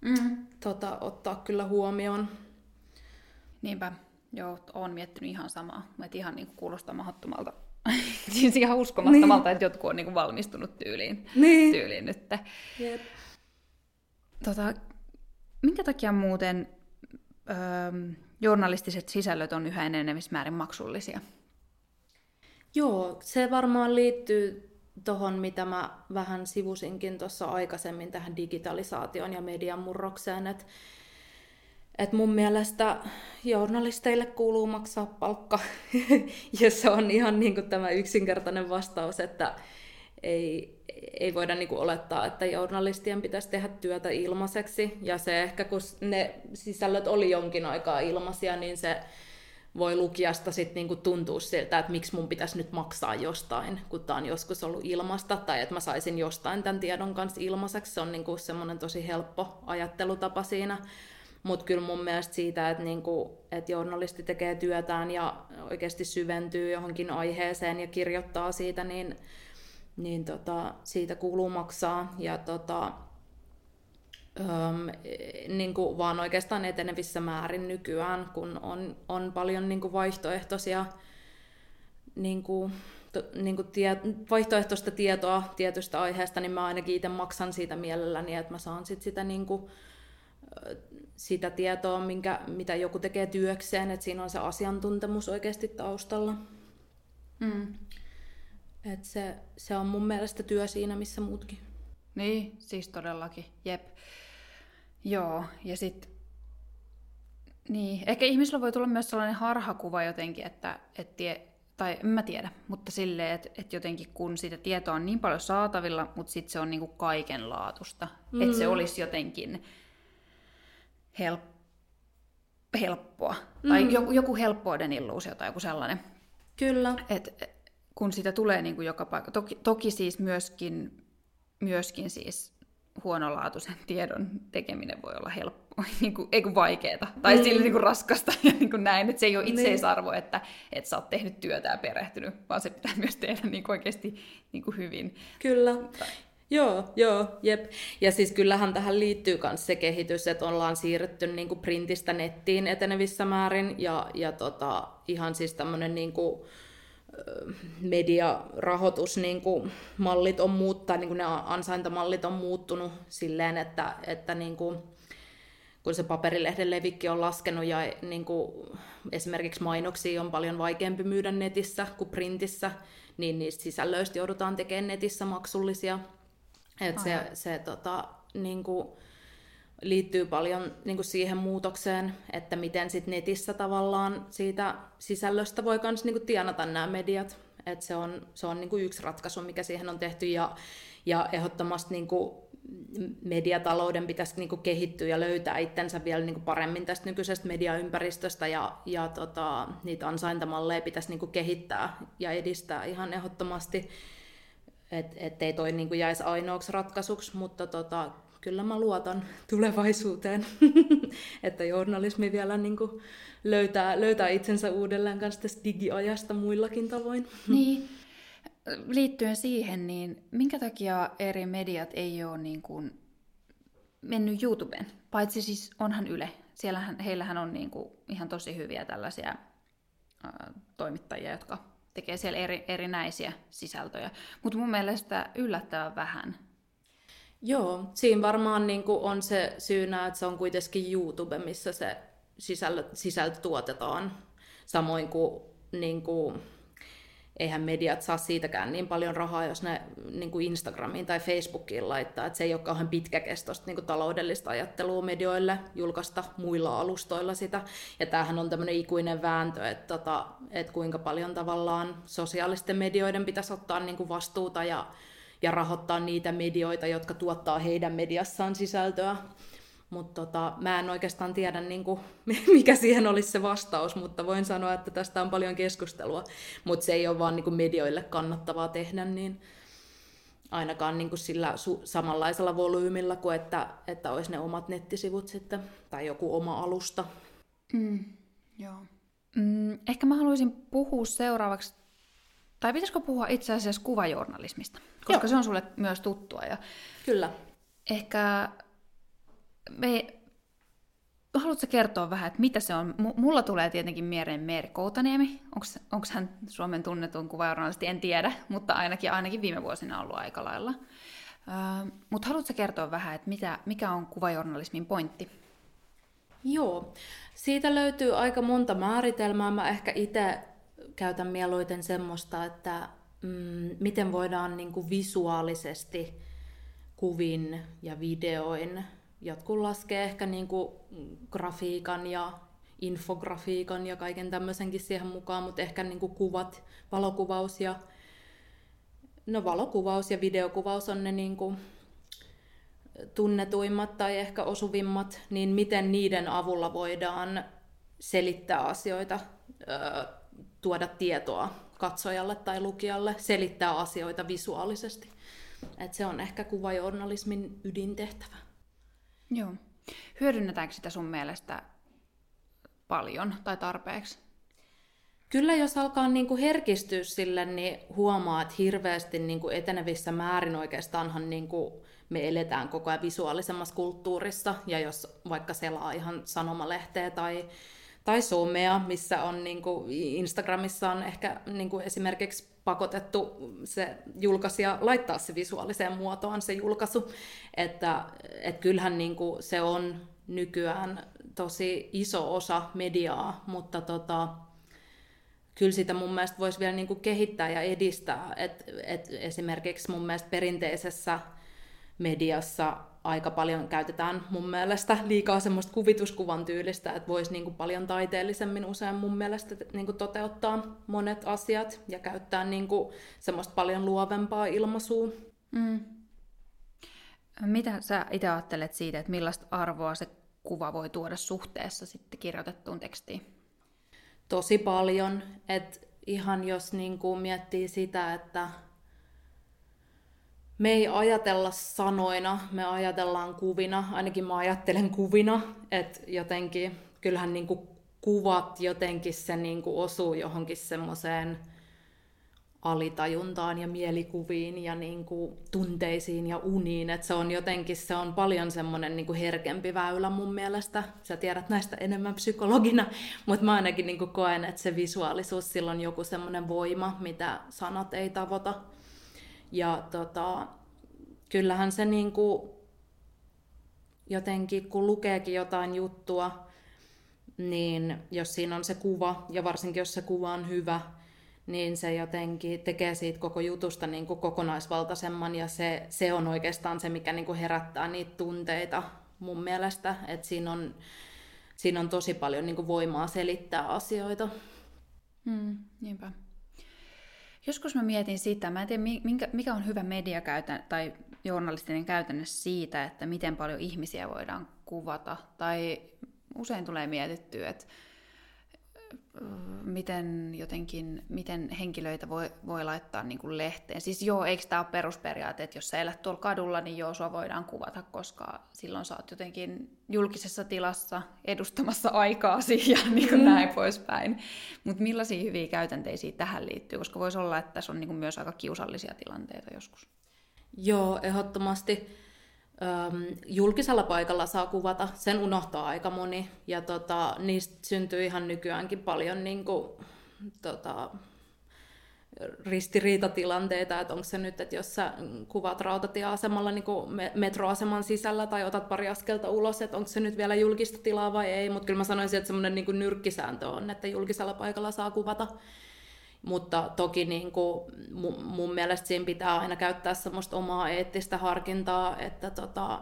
Speaker 2: mm. tota, ottaa kyllä huomioon.
Speaker 1: Niinpä, joo, oon miettinyt ihan samaa. Että ihan niin kuin kuulostaa mahdottomalta. siis ihan uskomattomalta, niin. että jotkut on niin kuin valmistunut tyyliin, niin. tyyliin nyt. Yep. Tota, Minkä takia muuten öö, journalistiset sisällöt on yhä enenevissä määrin maksullisia?
Speaker 2: Joo, se varmaan liittyy tuohon, mitä mä vähän sivusinkin tuossa aikaisemmin tähän digitalisaation ja median murrokseen, että et mun mielestä journalisteille kuuluu maksaa palkka, ja se on ihan niin kuin tämä yksinkertainen vastaus, että ei, ei voida niin kuin olettaa, että journalistien pitäisi tehdä työtä ilmaiseksi. Ja se ehkä, kun ne sisällöt oli jonkin aikaa ilmaisia, niin se voi lukijasta sitten niinku tuntua siltä, että miksi mun pitäisi nyt maksaa jostain, kun tämä on joskus ollut ilmasta, tai että mä saisin jostain tämän tiedon kanssa ilmaiseksi. Se on niinku semmoinen tosi helppo ajattelutapa siinä. Mutta kyllä mun mielestä siitä, että, niinku, että journalisti tekee työtään ja oikeasti syventyy johonkin aiheeseen ja kirjoittaa siitä, niin niin tota, siitä kuuluu maksaa. Ja tota, öm, niin kuin vaan oikeastaan etenevissä määrin nykyään, kun on, on paljon niin kuin vaihtoehtoisia niin kuin, to, niin kuin tie, vaihtoehtoista tietoa tietystä aiheesta, niin mä ainakin itse maksan siitä mielelläni, että mä saan sit sitä, niin kuin, sitä tietoa, minkä, mitä joku tekee työkseen, että siinä on se asiantuntemus oikeasti taustalla. Mm. Et se, se on mun mielestä työ siinä, missä muutkin.
Speaker 1: Niin, siis todellakin, jep. Joo, ja sitten niin, ehkä ihmisillä voi tulla myös sellainen harhakuva jotenkin, että, et tie, tai en mä tiedä, mutta silleen, että, että jotenkin kun sitä tietoa on niin paljon saatavilla, mutta sitten se on niinku kaikenlaatusta, mm. että se olisi jotenkin help, helppoa, mm. tai joku, joku helppouden illuusio tai joku sellainen.
Speaker 2: Kyllä.
Speaker 1: Et, kun sitä tulee niin kuin joka paikka. Toki, toki siis myöskin, myöskin siis huonolaatuisen tiedon tekeminen voi olla helppoa, niin kuin, ei kun vaikeeta, tai mm. sille niin kuin raskasta ja niin kuin näin, että se ei ole niin. itseisarvo, että, että sä oot tehnyt työtä ja perehtynyt, vaan se pitää myös tehdä niin kuin oikeasti niin kuin hyvin.
Speaker 2: Kyllä. Joo, joo, jep. Ja siis kyllähän tähän liittyy myös se kehitys, että ollaan siirretty niin printistä nettiin etenevissä määrin, ja, ja tota, ihan siis tämmöinen niin kuin, mediarahoitus, niin mallit on muuttaa, niin ne ansaintamallit on muuttunut silleen, että, että niin kuin, kun se paperilehden levikki on laskenut ja niin kuin esimerkiksi mainoksia on paljon vaikeampi myydä netissä kuin printissä, niin niistä sisällöistä joudutaan tekemään netissä maksullisia. Et se, se tota, niin kuin, liittyy paljon niin kuin siihen muutokseen, että miten sit netissä tavallaan siitä sisällöstä voi myös niin kuin tienata nämä mediat. Et se on, se on niin kuin yksi ratkaisu, mikä siihen on tehty, ja, ja ehdottomasti niin kuin mediatalouden pitäisi niin kuin kehittyä ja löytää itsensä vielä niin kuin paremmin tästä nykyisestä mediaympäristöstä, ja, ja tota, niitä ansaintamalleja pitäisi niin kuin kehittää ja edistää ihan ehdottomasti, et, ettei toi niin kuin jäisi ainoaksi ratkaisuksi, mutta tota, kyllä mä luotan tulevaisuuteen, että journalismi vielä niin kuin löytää, löytää itsensä uudelleen kanssa tästä digiajasta muillakin tavoin.
Speaker 1: Niin, liittyen siihen, niin minkä takia eri mediat ei ole niin kuin mennyt YouTubeen? Paitsi siis onhan Yle. Siellähän, heillähän on niin kuin ihan tosi hyviä tällaisia ää, toimittajia, jotka tekee siellä eri, erinäisiä sisältöjä. Mutta mun mielestä yllättävän vähän.
Speaker 2: Joo, siinä varmaan niin on se syynä, että se on kuitenkin YouTube, missä se sisältö, sisältö tuotetaan. Samoin kuin, niin kuin eihän mediat saa siitäkään niin paljon rahaa, jos ne niin kuin Instagramiin tai Facebookiin laittaa. että se ei ole kauhean pitkäkestoista niin kuin taloudellista ajattelua medioille julkaista muilla alustoilla sitä. Ja tämähän on tämmöinen ikuinen vääntö, että, tota, että kuinka paljon tavallaan sosiaalisten medioiden pitäisi ottaa niin kuin vastuuta ja, ja rahoittaa niitä medioita, jotka tuottaa heidän mediassaan sisältöä. Mutta tota, mä en oikeastaan tiedä, niin kuin, mikä siihen olisi se vastaus, mutta voin sanoa, että tästä on paljon keskustelua. Mutta se ei ole vaan niin kuin medioille kannattavaa tehdä, niin ainakaan niin kuin sillä su- samanlaisella volyymilla kuin että, että olisi ne omat nettisivut sitten, tai joku oma alusta.
Speaker 1: Mm, joo. Mm, ehkä mä haluaisin puhua seuraavaksi, tai pitäisikö puhua itse asiassa kuvajournalismista, koska joo. se on sulle myös tuttua. Ja
Speaker 2: Kyllä.
Speaker 1: Ehkä me, haluatko kertoa vähän, että mitä se on? M- mulla tulee tietenkin mieleen Meeri Koutaniemi. Onko hän Suomen tunnetun kuvajournalisti? En tiedä, mutta ainakin, ainakin viime vuosina ollut aika lailla. Öö, mutta haluatko kertoa vähän, että mitä, mikä on kuvajournalismin pointti?
Speaker 2: Joo, siitä löytyy aika monta määritelmää. Mä ehkä itse käytän mieluiten semmoista, että mm, miten voidaan niin kuin visuaalisesti kuvin ja videoin jotkut laskee ehkä niin kuin grafiikan ja infografiikan ja kaiken tämmöisenkin siihen mukaan, mutta ehkä niin kuin kuvat, valokuvaus ja no valokuvaus ja videokuvaus on ne niin kuin tunnetuimmat tai ehkä osuvimmat, niin miten niiden avulla voidaan selittää asioita, tuoda tietoa katsojalle tai lukijalle, selittää asioita visuaalisesti. Et se on ehkä kuvajournalismin ydintehtävä.
Speaker 1: Joo. Hyödynnetäänkö sitä sun mielestä paljon tai tarpeeksi?
Speaker 2: Kyllä jos alkaa niin kuin herkistyä sille, niin huomaa, että hirveästi niin kuin etenevissä määrin oikeastaanhan niin kuin me eletään koko ajan visuaalisemmassa kulttuurissa. Ja jos vaikka selaa ihan sanomalehteä tai, tai somea, missä on niin kuin Instagramissa on ehkä niin kuin esimerkiksi pakotettu se julkaisija laittaa se visuaaliseen muotoon se julkaisu. Että et kyllähän niin kuin se on nykyään tosi iso osa mediaa, mutta tota, kyllä sitä mun mielestä voisi vielä niin kuin kehittää ja edistää. Et, et esimerkiksi mun mielestä perinteisessä mediassa aika paljon käytetään mun mielestä liikaa semmoista kuvituskuvan tyylistä, että voisi niin kuin paljon taiteellisemmin usein mun mielestä niin kuin toteuttaa monet asiat ja käyttää niin kuin semmoista paljon luovempaa ilmaisua. Mm.
Speaker 1: Mitä sä itse ajattelet siitä, että millaista arvoa se kuva voi tuoda suhteessa sitten kirjoitettuun tekstiin?
Speaker 2: Tosi paljon. että ihan jos niin kuin miettii sitä, että me ei ajatella sanoina, me ajatellaan kuvina, ainakin mä ajattelen kuvina, että jotenkin kyllähän niin kuin kuvat jotenkin se niin kuin osuu johonkin semmoiseen alitajuntaan ja mielikuviin ja niin kuin tunteisiin ja uniin, että se on jotenkin, se on paljon semmoinen niin kuin herkempi väylä mun mielestä. Sä tiedät näistä enemmän psykologina, mutta mä ainakin niin kuin koen, että se visuaalisuus, sillä on joku semmoinen voima, mitä sanat ei tavoita. Ja tota, kyllähän se niin kuin, jotenkin, kun lukeekin jotain juttua, niin jos siinä on se kuva, ja varsinkin jos se kuva on hyvä, niin se jotenkin tekee siitä koko jutusta niin kuin kokonaisvaltaisemman, ja se, se on oikeastaan se, mikä niin kuin herättää niitä tunteita mun mielestä, että siinä on, siinä on tosi paljon niin kuin voimaa selittää asioita.
Speaker 1: Mm, niinpä. Joskus mä mietin sitä, mä en tiedä minkä, mikä on hyvä mediakäytän, tai journalistinen käytännössä siitä, että miten paljon ihmisiä voidaan kuvata. Tai usein tulee mietittyä, että miten jotenkin, miten henkilöitä voi, voi laittaa niin kuin lehteen. Siis joo, eikö tämä ole perusperiaate, että jos sä elät tuolla kadulla, niin joo, sua voidaan kuvata, koska silloin sä oot jotenkin julkisessa tilassa edustamassa aikaasi ja niin kuin mm. näin poispäin. Mutta millaisia hyviä käytänteisiä tähän liittyy, koska voisi olla, että tässä on niin kuin myös aika kiusallisia tilanteita joskus.
Speaker 2: Joo, ehdottomasti julkisella paikalla saa kuvata, sen unohtaa aika moni. Ja tota, niistä syntyy ihan nykyäänkin paljon niin kuin, tota, ristiriitatilanteita, että onko se nyt, että jos sä kuvat rautatieasemalla niin kuin metroaseman sisällä tai otat pari askelta ulos, että onko se nyt vielä julkista tilaa vai ei, mutta kyllä mä sanoisin, että semmoinen niin nyrkkisääntö on, että julkisella paikalla saa kuvata. Mutta toki niin kuin, mun mielestä siinä pitää aina käyttää semmoista omaa eettistä harkintaa, että, tota,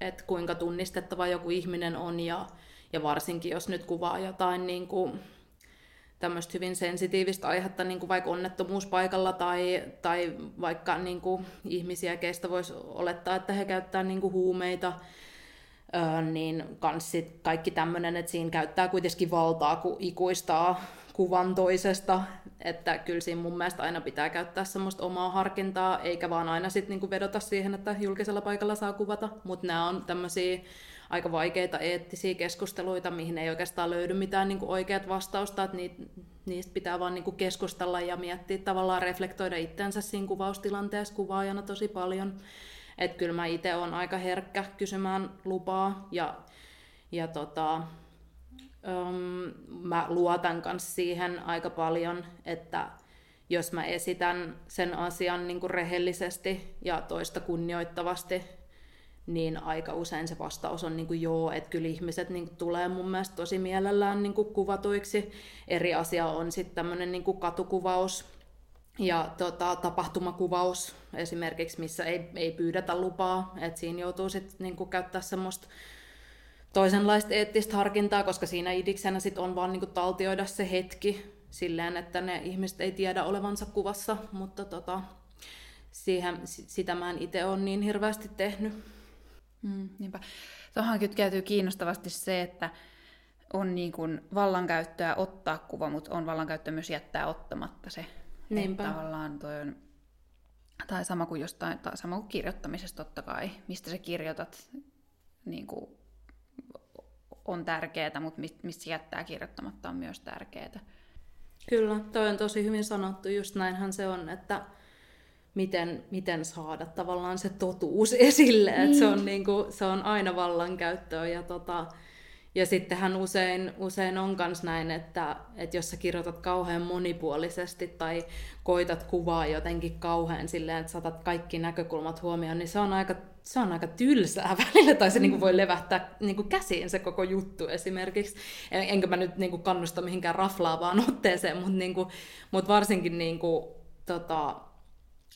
Speaker 2: että kuinka tunnistettava joku ihminen on ja, ja varsinkin jos nyt kuvaa jotain niin kuin, tämmöistä hyvin sensitiivistä aihetta, niin kuin vaikka onnettomuuspaikalla tai, tai vaikka niin kuin ihmisiä, keistä voisi olettaa, että he käyttää niin kuin huumeita, niin kans kaikki tämmöinen, että siinä käyttää kuitenkin valtaa, kun ikuistaa kuvan toisesta, että kyllä siinä mun mielestä aina pitää käyttää semmoista omaa harkintaa, eikä vaan aina sitten niinku vedota siihen, että julkisella paikalla saa kuvata, mutta nämä on tämmöisiä aika vaikeita eettisiä keskusteluita, mihin ei oikeastaan löydy mitään niinku oikeat vastausta, että niitä, niistä pitää vaan niinku keskustella ja miettiä tavallaan reflektoida itsensä siinä kuvaustilanteessa kuvaajana tosi paljon. Että kyllä mä itse olen aika herkkä kysymään lupaa ja, ja tota, um, mä luotan myös siihen aika paljon, että jos mä esitän sen asian niin kuin rehellisesti ja toista kunnioittavasti, niin aika usein se vastaus on niin kuin joo, että kyllä ihmiset niin kuin tulee mun mielestä tosi mielellään niin kuin kuvatuiksi. Eri asia on sitten tämmöinen niin katukuvaus ja tota, tapahtumakuvaus esimerkiksi, missä ei, ei pyydetä lupaa, että siinä joutuu sitten niin käyttää semmoista toisenlaista eettistä harkintaa, koska siinä idiksenä sit on vaan niinku taltioida se hetki silleen, että ne ihmiset ei tiedä olevansa kuvassa, mutta tota, siihen, sitä mä en itse ole niin hirveästi tehnyt.
Speaker 1: Mm, niinpä. Tuohon kytkeytyy kiinnostavasti se, että on niin kuin vallankäyttöä ottaa kuva, mutta on vallankäyttöä myös jättää ottamatta se. Niinpä. Että tavallaan toi on, tai sama kuin jostain, tai sama kuin kirjoittamisesta totta kai, mistä sä kirjoitat niin kuin on tärkeää, mutta mistä jättää kirjoittamatta on myös tärkeää.
Speaker 2: Kyllä, toi on tosi hyvin sanottu, just näinhän se on, että miten, miten saada tavallaan se totuus esille, niin. että se on, niin kuin, se on aina vallankäyttöä ja tota, ja sittenhän usein, usein on myös näin, että, että jos sä kirjoitat kauhean monipuolisesti tai koitat kuvaa jotenkin kauhean silleen, että saatat kaikki näkökulmat huomioon, niin se on aika, se on aika tylsää välillä, tai se mm. niin kuin voi levähtää niin kuin käsiin se koko juttu esimerkiksi. Enkä mä nyt niin kuin kannusta mihinkään raflaavaan otteeseen, mutta, niin kuin, mutta varsinkin niin kuin, tota,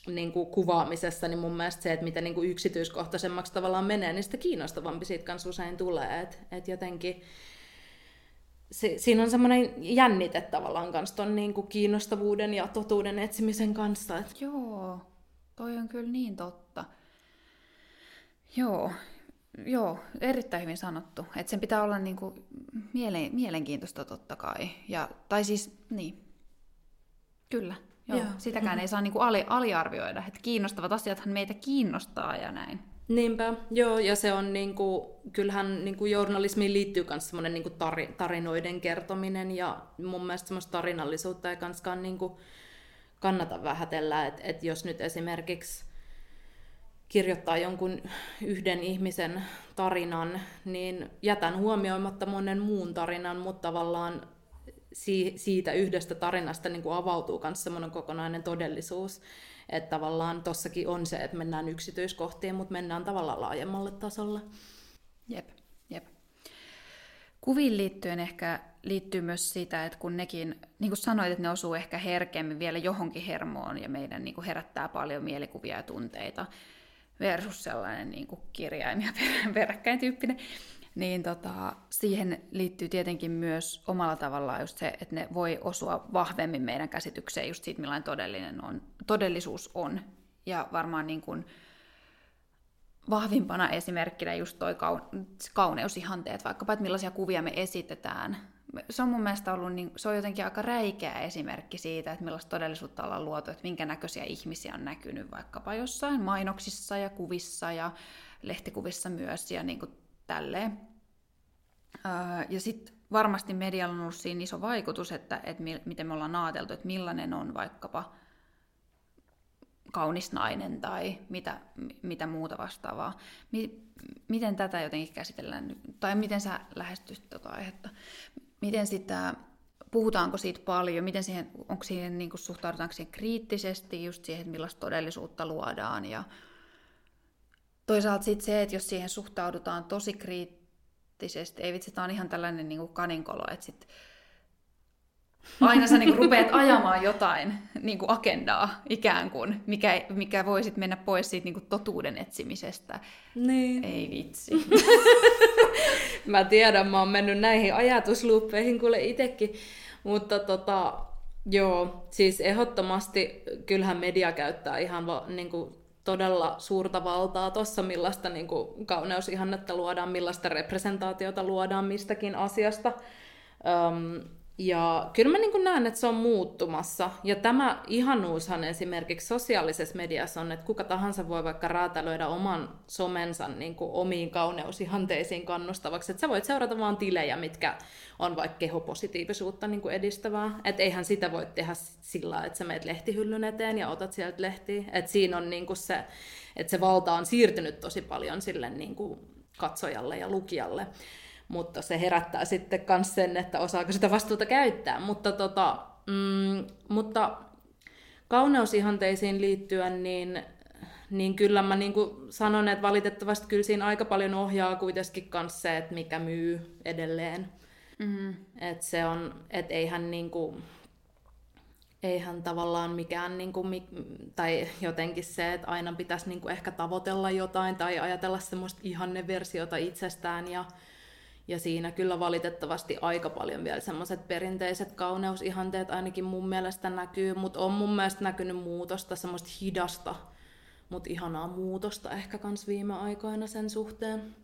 Speaker 2: niin kuin kuvaamisessa, niin mun mielestä se, että mitä niin kuin yksityiskohtaisemmaksi tavallaan menee, niin sitä kiinnostavampi siitä kanssa usein tulee. Että et jotenkin se, siinä on semmoinen jännite tavallaan kanssa ton niin kuin kiinnostavuuden ja totuuden etsimisen kanssa. Et...
Speaker 1: Joo, toi on kyllä niin totta. Joo, joo, erittäin hyvin sanottu. Että sen pitää olla niin kuin mielen, mielenkiintoista totta kai. Ja, tai siis, niin, kyllä. Joo, Joo. sitäkään mm. ei saa niinku ali, aliarvioida, että kiinnostavat asiathan meitä kiinnostaa ja näin.
Speaker 2: Niinpä, joo, ja se on niinku, kyllähän niinku journalismiin liittyy myös semmoinen niinku tar- tarinoiden kertominen, ja mun mielestä semmoista tarinallisuutta ei kanskaan niinku kannata vähätellä, että et jos nyt esimerkiksi kirjoittaa jonkun yhden ihmisen tarinan, niin jätän huomioimatta monen muun tarinan, mutta tavallaan siitä yhdestä tarinasta niin kuin avautuu myös semmoinen kokonainen todellisuus. Että tavallaan tossakin on se, että mennään yksityiskohtiin, mutta mennään tavallaan laajemmalle tasolle.
Speaker 1: Jep, jep. Kuviin liittyen ehkä liittyy myös sitä, että kun nekin, niin kuin sanoit, että ne osuu ehkä herkemmin vielä johonkin hermoon ja meidän niin kuin herättää paljon mielikuvia ja tunteita versus sellainen niin kuin kirjaimia peräkkäin tyyppinen, niin tota, siihen liittyy tietenkin myös omalla tavallaan just se, että ne voi osua vahvemmin meidän käsitykseen just siitä, millainen todellinen on, todellisuus on. Ja varmaan niin kuin vahvimpana esimerkkinä just toi kaun, kauneusihanteet, vaikkapa, että millaisia kuvia me esitetään. se on mun mielestä ollut, niin, se on jotenkin aika räikeä esimerkki siitä, että millaista todellisuutta ollaan luotu, että minkä näköisiä ihmisiä on näkynyt vaikkapa jossain mainoksissa ja kuvissa ja lehtikuvissa myös ja niin kuin tälleen. Ja sitten varmasti medialla on ollut siinä iso vaikutus, että, että miten me ollaan ajateltu, että millainen on vaikkapa kaunis nainen tai mitä, mitä muuta vastaavaa. Miten tätä jotenkin käsitellään, tai miten sä lähestyt tuota aihetta? Miten sitä, puhutaanko siitä paljon, miten siihen, onko siihen, niin kuin, suhtaudutaanko siihen kriittisesti, just siihen, että millaista todellisuutta luodaan, ja toisaalta sitten se, että jos siihen suhtaudutaan tosi kriittisesti, ei vitsi, tämä on ihan tällainen niin kuin kaninkolo, että sitten aina sä niinku rupeat ajamaan jotain niinku agendaa ikään kuin, mikä, mikä voi sitten mennä pois siitä niinku totuuden etsimisestä.
Speaker 2: Niin.
Speaker 1: Ei vitsi.
Speaker 2: mä tiedän, mä oon mennyt näihin ajatusluuppeihin kuule itekin. Mutta tota, joo, siis ehdottomasti kyllähän media käyttää ihan va, niin kuin, todella suurta valtaa tuossa, millaista niin kuin, kauneusihannetta luodaan, millaista representaatiota luodaan mistäkin asiasta. Öm, ja kyllä mä niin näen, että se on muuttumassa. Ja tämä ihanuushan esimerkiksi sosiaalisessa mediassa on, että kuka tahansa voi vaikka räätälöidä oman somensa niin kuin omiin kauneusihanteisiin kannustavaksi. Että sä voit seurata vaan tilejä, mitkä on vaikka kehopositiivisuutta niin kuin edistävää. Että eihän sitä voi tehdä sillä, että sä meet lehtihyllyn eteen ja otat sieltä lehtiä. Että siinä on niin kuin se, että se valta on siirtynyt tosi paljon sille niin kuin katsojalle ja lukijalle mutta se herättää sitten myös sen, että osaako sitä vastuuta käyttää. Mutta, tota, mm, mutta kauneusihanteisiin liittyen, niin, niin kyllä mä niin sanon, että valitettavasti kyllä siinä aika paljon ohjaa kuitenkin myös se, että mikä myy edelleen. Mm-hmm. Että se on, että eihän niin kuin, eihän tavallaan mikään, niin kuin, tai jotenkin se, että aina pitäisi niin kuin ehkä tavoitella jotain tai ajatella semmoista ihanneversiota itsestään ja ja siinä kyllä valitettavasti aika paljon vielä semmoiset perinteiset kauneusihanteet ainakin mun mielestä näkyy, mutta on mun mielestä näkynyt muutosta, semmoista hidasta, mutta ihanaa muutosta ehkä kans viime aikoina sen suhteen.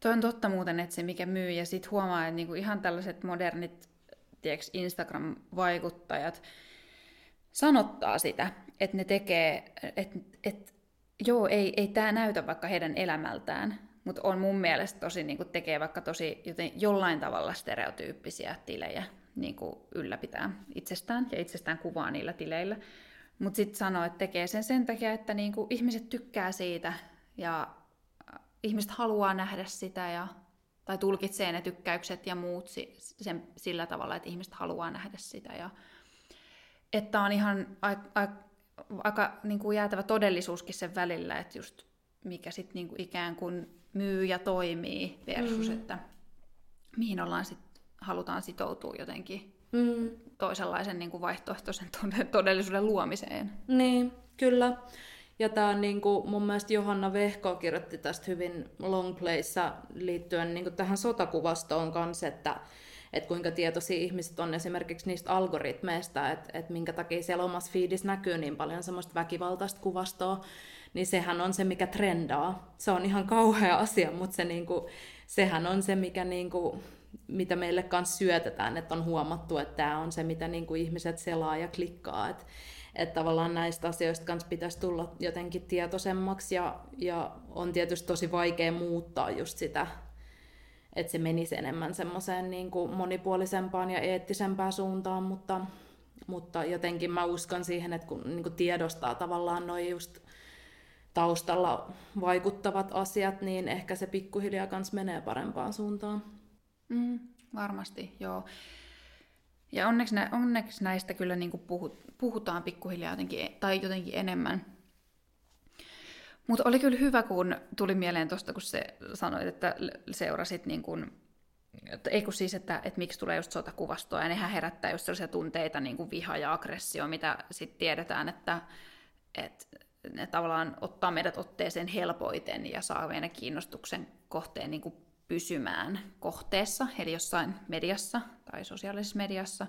Speaker 1: Toi on totta muuten, että se mikä myy, ja sitten huomaa, että niinku ihan tällaiset modernit tieks, Instagram-vaikuttajat sanottaa sitä, että ne tekee, että et, joo, ei, ei tämä näytä vaikka heidän elämältään, mutta on mun mielestä tosi, niin kuin tekee vaikka tosi joten jollain tavalla stereotyyppisiä tilejä niin kuin ylläpitää itsestään ja itsestään kuvaa niillä tileillä. Mutta sitten sanoo, että tekee sen sen takia, että niin kuin ihmiset tykkää siitä ja äh, ihmiset haluaa nähdä sitä ja, tai tulkitsee ne tykkäykset ja muut sen, sillä tavalla, että ihmiset haluaa nähdä sitä. Ja, että on ihan aika, aika, aika niin kuin jäätävä todellisuuskin sen välillä, että just mikä sitten niin kuin ikään kuin myy ja toimii versus, mm. että mihin ollaan sit, halutaan sitoutua jotenkin mm. toisenlaisen niin kuin vaihtoehtoisen todellisuuden luomiseen.
Speaker 2: Niin, kyllä. Ja tämä on niin kuin, mun mielestä Johanna Vehko kirjoitti tästä hyvin long playssa liittyen niin kuin tähän sotakuvastoon kanssa, että, että kuinka tietoisia ihmiset on esimerkiksi niistä algoritmeista, että, että minkä takia siellä omassa feedissä näkyy niin paljon semmoista väkivaltaista kuvastoa, niin sehän on se, mikä trendaa. Se on ihan kauhea asia, mutta se niinku, sehän on se, mikä niinku, mitä meille kanssa syötetään, että on huomattu, että tämä on se, mitä niinku ihmiset selaa ja klikkaa. Että et tavallaan näistä asioista kanssa pitäisi tulla jotenkin tietoisemmaksi ja, ja on tietysti tosi vaikea muuttaa just sitä, että se menisi enemmän semmoiseen niin monipuolisempaan ja eettisempään suuntaan, mutta, mutta jotenkin mä uskon siihen, että kun niin kuin tiedostaa tavallaan noin just taustalla vaikuttavat asiat, niin ehkä se pikkuhiljaa kans menee parempaan suuntaan.
Speaker 1: Mm, varmasti, joo. Ja onneksi, nä, onneksi näistä kyllä niin puhut, puhutaan pikkuhiljaa jotenkin, tai jotenkin enemmän. Mutta oli kyllä hyvä, kun tuli mieleen tuosta, kun se sanoit, että seurasit niin kuin, ei kun siis, että, että miksi tulee just sotakuvastoa, ja nehän herättää just sellaisia tunteita, niin kuin viha ja aggressio, mitä sitten tiedetään, että, että ne tavallaan ottaa meidät otteeseen helpoiten ja saa meidän kiinnostuksen kohteen niin kuin pysymään kohteessa, eli jossain mediassa tai sosiaalisessa mediassa,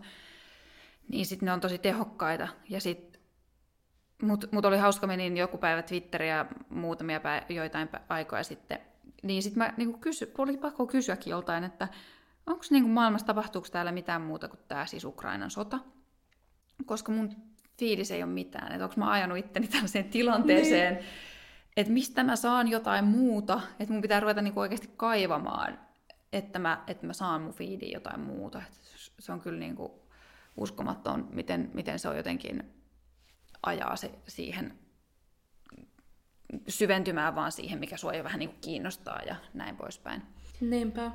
Speaker 1: niin sitten ne on tosi tehokkaita. Ja sit, mut, mut oli hauska, menin joku päivä Twitteriä muutamia päivä, joitain aikoja sitten, niin sitten mä niin kysy, oli pakko kysyäkin joltain, että onko niin maailmassa tapahtuuko täällä mitään muuta kuin tämä siis Ukrainan sota? Koska mun fiilis ei ole mitään, että onko mä ajanut itteni tällaiseen tilanteeseen, niin. että mistä mä saan jotain muuta, että mun pitää ruveta niin oikeasti kaivamaan, että mä, että mä saan mun fiidiin jotain muuta. Et se on kyllä niin kuin uskomaton, miten, miten se on jotenkin ajaa se siihen syventymään vaan siihen, mikä sua jo vähän niin kuin kiinnostaa ja näin poispäin.
Speaker 2: Niinpä.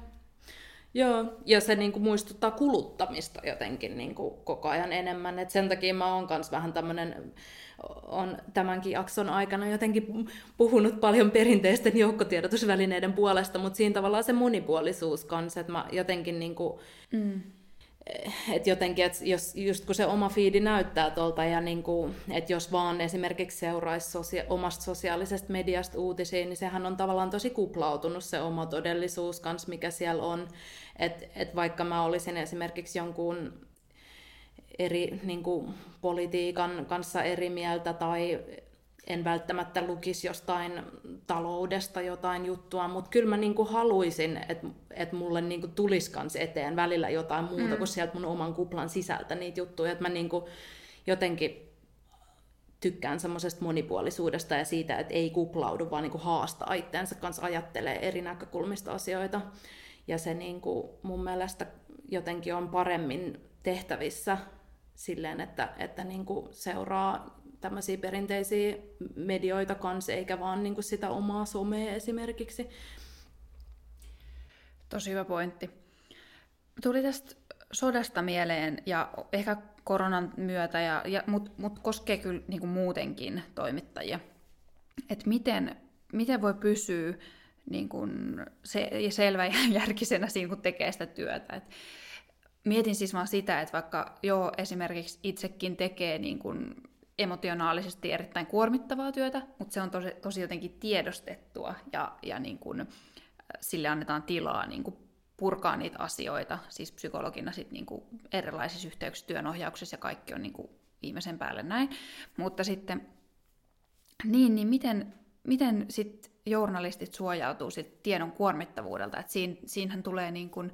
Speaker 2: Joo, ja se niinku muistuttaa kuluttamista jotenkin niinku koko ajan enemmän. Et sen takia mä oon kans vähän tämmönen, on tämänkin jakson aikana jotenkin puhunut paljon perinteisten joukkotiedotusvälineiden puolesta, mutta siinä tavallaan se monipuolisuus kanssa, että mä jotenkin niinku, mm että jotenkin, että jos, just kun se oma fiidi näyttää tuolta, ja niin kuin, että jos vaan esimerkiksi seuraisi sosia- omasta sosiaalisesta mediasta uutisia, niin sehän on tavallaan tosi kuplautunut se oma todellisuus kanssa, mikä siellä on. Että et vaikka mä olisin esimerkiksi jonkun eri niin kuin, politiikan kanssa eri mieltä tai en välttämättä lukisi jostain taloudesta jotain juttua, mutta kyllä mä niinku haluaisin, että et mulle niinku tulisi kans eteen välillä jotain muuta mm. kuin sieltä mun oman kuplan sisältä niitä juttuja, että mä niinku jotenkin tykkään semmoisesta monipuolisuudesta ja siitä, että ei kuplaudu, vaan niinku haastaa itseensä kanssa ajattelee eri näkökulmista asioita. Ja se niinku mun mielestä jotenkin on paremmin tehtävissä silleen, että, että niinku seuraa tämmöisiä perinteisiä medioita kanssa, eikä vaan niin kuin sitä omaa somea esimerkiksi.
Speaker 1: Tosi hyvä pointti. Tuli tästä sodasta mieleen ja ehkä koronan myötä, ja, ja, mutta mut koskee kyllä niin kuin muutenkin toimittajia. Että miten, miten voi pysyä niin kuin se, selvä ja järkisenä siinä, kun tekee sitä työtä. Et mietin siis vaan sitä, että vaikka joo, esimerkiksi itsekin tekee niin kuin emotionaalisesti erittäin kuormittavaa työtä, mutta se on tosi, tosi jotenkin tiedostettua ja, ja niin kuin, äh, sille annetaan tilaa niin kuin purkaa niitä asioita, siis psykologina sit niin kuin erilaisissa yhteyksissä, työnohjauksessa ja kaikki on niin kuin viimeisen päälle näin. Mutta sitten, niin, niin miten, miten sitten journalistit suojautuu sit tiedon kuormittavuudelta, että siinä, siinähän tulee niin kuin,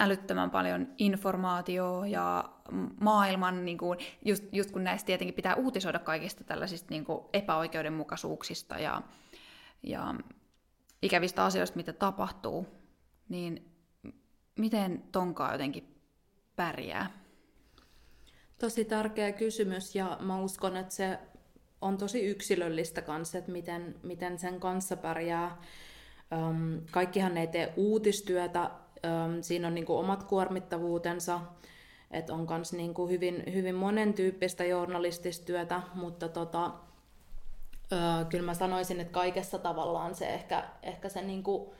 Speaker 1: älyttömän paljon informaatiota ja maailman, niin kuin, just, just kun näistä tietenkin pitää uutisoida kaikista tällaisista niin kuin epäoikeudenmukaisuuksista ja, ja ikävistä asioista, mitä tapahtuu, niin miten tonkaa jotenkin pärjää?
Speaker 2: Tosi tärkeä kysymys ja mä uskon, että se on tosi yksilöllistä kanssa, että miten, miten sen kanssa pärjää. kaikkihan ei tee uutistyötä Siinä on niin kuin omat kuormittavuutensa, että on myös niin hyvin, hyvin monen tyyppistä journalistista työtä, mutta tota, kyllä mä sanoisin, että kaikessa tavallaan se ehkä, ehkä se niin kuin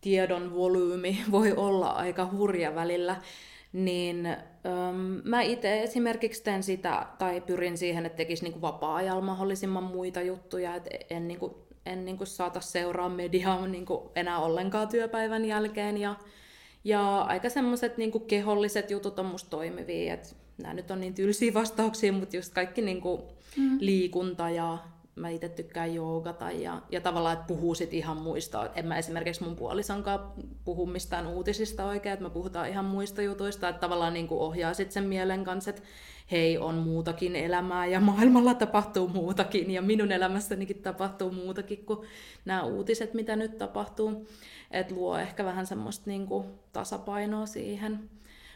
Speaker 2: tiedon volyymi voi olla aika hurja välillä, niin öm, mä itse esimerkiksi teen sitä, tai pyrin siihen, että tekisi niin vapaa-ajalla mahdollisimman muita juttuja, että en, niin kuin, en niin kuin saata seuraa mediaa niin kuin enää ollenkaan työpäivän jälkeen, ja ja aika semmoiset niin keholliset jutut on musta toimivia. Et nämä nyt on niin tylsiä vastauksia, mutta just kaikki niin kuin mm. liikunta ja mä itse tykkään joogata ja, ja tavallaan, että puhuu sit ihan muista. En mä esimerkiksi mun puolisonkaan puhu mistään uutisista oikein, että me puhutaan ihan muista jutuista, että tavallaan niin kuin ohjaa sit sen mielen kanssa, että hei, on muutakin elämää ja maailmalla tapahtuu muutakin ja minun elämässänikin tapahtuu muutakin kuin nämä uutiset, mitä nyt tapahtuu että luo ehkä vähän semmoista niinku tasapainoa siihen.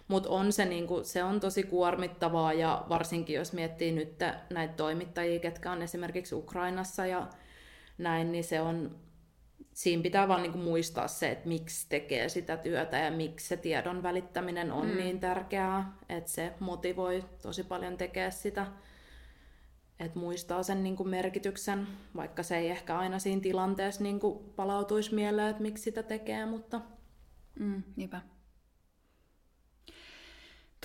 Speaker 2: Mutta on se, niinku, se on tosi kuormittavaa ja varsinkin jos miettii nyt näitä toimittajia, ketkä on esimerkiksi Ukrainassa ja näin, niin se on, siinä pitää vaan niinku muistaa se, että miksi tekee sitä työtä ja miksi se tiedon välittäminen on mm. niin tärkeää, että se motivoi tosi paljon tekemään sitä että muistaa sen niin kuin merkityksen, vaikka se ei ehkä aina siinä tilanteessa niin kuin palautuisi mieleen, että miksi sitä tekee, mutta...
Speaker 1: Mm, niinpä.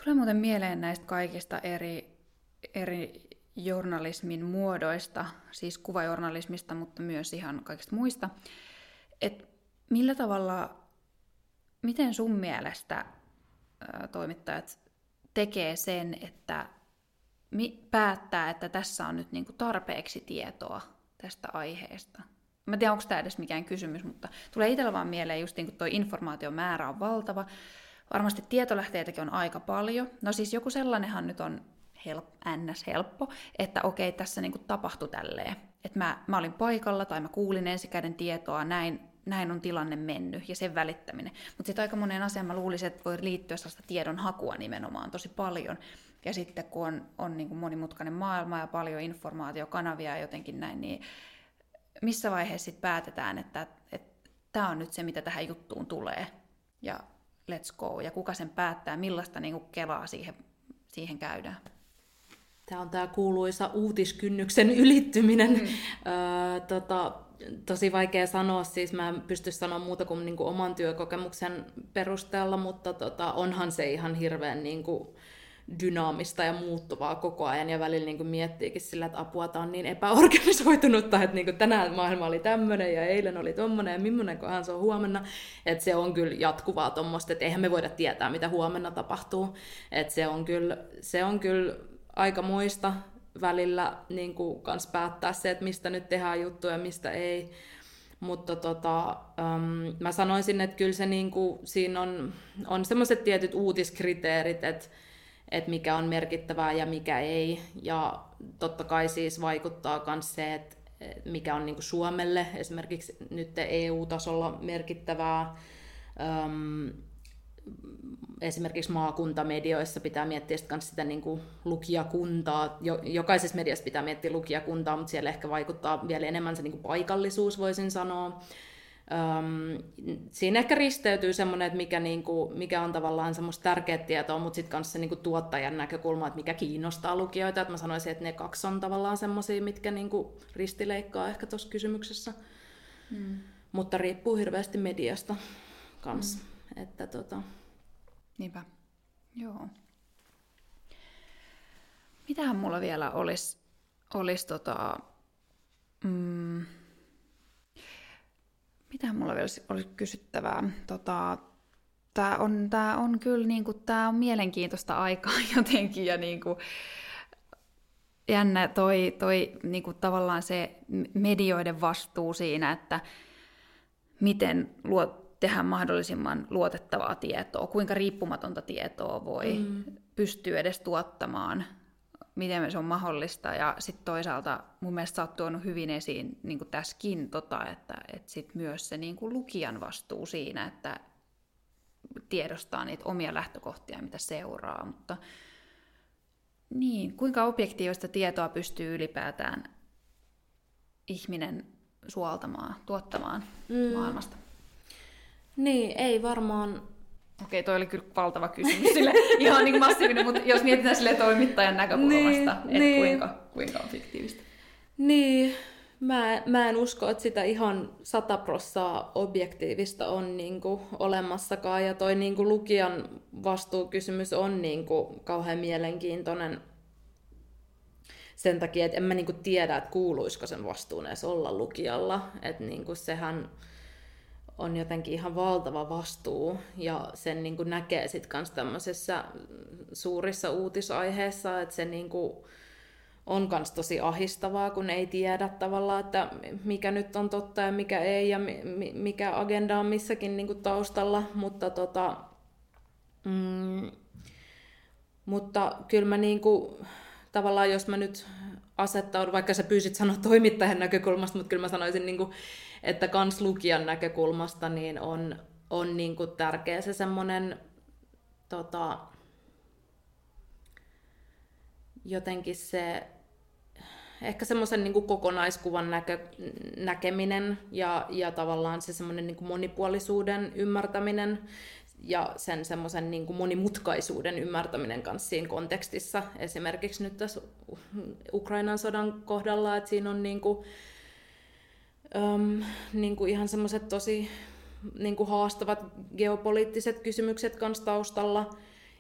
Speaker 1: Tulee muuten mieleen näistä kaikista eri, eri journalismin muodoista, siis kuvajournalismista, mutta myös ihan kaikista muista, että millä tavalla, miten sun mielestä ää, toimittajat tekee sen, että päättää, että tässä on nyt niin kuin tarpeeksi tietoa tästä aiheesta. mä en tiedä, onko tämä edes mikään kysymys, mutta tulee itsellä vaan mieleen just niin kuin tuo informaation määrä on valtava. Varmasti tietolähteitäkin on aika paljon. No siis joku sellainenhan nyt on help, ns. helppo, että okei, tässä niin tapahtui tälleen. Että mä, mä olin paikalla tai mä kuulin ensikäden tietoa, näin, näin on tilanne mennyt ja sen välittäminen. Mutta sitten aika monen asian mä luulisin, että voi liittyä sellaista tiedon hakua nimenomaan tosi paljon. Ja sitten kun on, on niin kuin monimutkainen maailma ja paljon informaatiokanavia ja jotenkin näin, niin missä vaiheessa sitten päätetään, että tämä on nyt se, mitä tähän juttuun tulee. Ja let's go. Ja kuka sen päättää, millaista niin kuin kelaa siihen, siihen käydään.
Speaker 2: Tämä on tämä kuuluisa uutiskynnyksen ylittyminen. Mm. Öö, tota, tosi vaikea sanoa, siis mä en pysty sanoa muuta kuin, niin kuin oman työkokemuksen perusteella, mutta tota, onhan se ihan hirveän niin kuin, dynaamista ja muuttuvaa koko ajan ja välillä niin kuin miettiikin sillä, että apua tämä on niin epäorganisoitunutta, että niin kuin tänään maailma oli tämmöinen ja eilen oli tommonen ja millainenkohan se on huomenna, että se on kyllä jatkuvaa tuommoista, että eihän me voida tietää, mitä huomenna tapahtuu, että se on kyllä, se on kyllä aika muista välillä niin kuin kans päättää se, että mistä nyt tehdään juttuja ja mistä ei, mutta tota, um, mä sanoisin, että kyllä se niin kuin, siinä on, on semmoiset tietyt uutiskriteerit, että että mikä on merkittävää ja mikä ei. Ja totta kai siis vaikuttaa myös se, että mikä on niin Suomelle esimerkiksi nyt EU-tasolla merkittävää. Öm, esimerkiksi maakuntamedioissa pitää miettiä myös sitä niin kuin lukijakuntaa. Jokaisessa mediassa pitää miettiä lukijakuntaa, mutta siellä ehkä vaikuttaa vielä enemmän se niin kuin paikallisuus, voisin sanoa. Um, siinä ehkä risteytyy semmoinen, että mikä, niinku, mikä on tavallaan semmoista tärkeää tietoa, mutta sitten kanssa se niinku tuottajan näkökulma, että mikä kiinnostaa lukijoita. Et mä sanoisin, että ne kaksi on tavallaan semmoisia, mitkä niinku ristileikkaa ehkä tuossa kysymyksessä. Mm. Mutta riippuu hirveästi mediasta kanssa. Mm. Että tota...
Speaker 1: Niinpä, joo. Mitähän mulla vielä olisi, olisi tota, mm, mitä mulla vielä olisi kysyttävää? Tota, tämä on, tää on kyllä niin kuin, tää on mielenkiintoista aikaa jotenkin ja niin kuin, jännä toi, toi niin kuin tavallaan se medioiden vastuu siinä, että miten luo, tehdä mahdollisimman luotettavaa tietoa, kuinka riippumatonta tietoa voi mm. pystyä edes tuottamaan miten se on mahdollista. Ja sitten toisaalta mun mielestä sä oot tuonut hyvin esiin niin kuin tässäkin, tota, että, että sit myös se niin kuin lukijan vastuu siinä, että tiedostaa niitä omia lähtökohtia, mitä seuraa. Mutta niin, kuinka objektiivista tietoa pystyy ylipäätään ihminen suoltamaan, tuottamaan mm. maailmasta?
Speaker 2: Niin, ei varmaan
Speaker 1: Okei, toi oli kyllä valtava kysymys, sille, ihan niin massiivinen, mutta jos mietitään sille toimittajan näkökulmasta, niin, että niin. Kuinka, kuinka on fiktiivistä.
Speaker 2: Niin, mä, mä en usko, että sitä ihan sataprossaa objektiivista on niin kuin olemassakaan, ja toi niin kuin lukijan vastuukysymys on niin kuin kauhean mielenkiintoinen sen takia, että en mä niin kuin tiedä, että kuuluisiko sen vastuun edes olla lukijalla, että niin kuin sehän on jotenkin ihan valtava vastuu ja sen niin kuin näkee sitten myös tämmöisessä suurissa uutisaiheissa, että se niin kuin on myös tosi ahistavaa, kun ei tiedä tavallaan, että mikä nyt on totta ja mikä ei ja mikä agenda on missäkin niin kuin taustalla, mutta tota, mm, mutta kyllä mä niin kuin, tavallaan jos mä nyt asettaudun, vaikka sä pyysit sanoa toimittajan näkökulmasta, mutta kyllä mä sanoisin niin kuin, että kans lukijan näkökulmasta niin on, on niin kuin tärkeä se semmoinen tota, jotenkin se ehkä semmoisen niin kokonaiskuvan näkö, näkeminen ja, ja tavallaan se semmoinen niin monipuolisuuden ymmärtäminen ja sen semmoisen niin monimutkaisuuden ymmärtäminen kanssa siinä kontekstissa. Esimerkiksi nyt tässä Ukrainan sodan kohdalla, että siinä on niin kuin, Öm, niin kuin ihan semmoiset tosi niin kuin haastavat geopoliittiset kysymykset kanssa taustalla.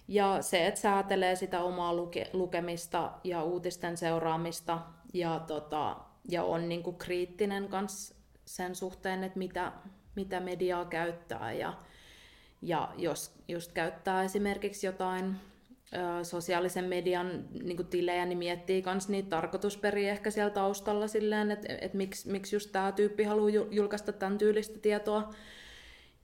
Speaker 2: Ja se, että säätelee sitä omaa luke- lukemista ja uutisten seuraamista ja, tota, ja on niin kuin kriittinen kans sen suhteen, että mitä, mitä mediaa käyttää. Ja, ja jos just käyttää esimerkiksi jotain sosiaalisen median niin tilejä, niin miettii myös niitä tarkoitusperiä ehkä siellä taustalla silleen, että et miksi, miksi just tämä tyyppi haluaa julkaista tämän tyylistä tietoa.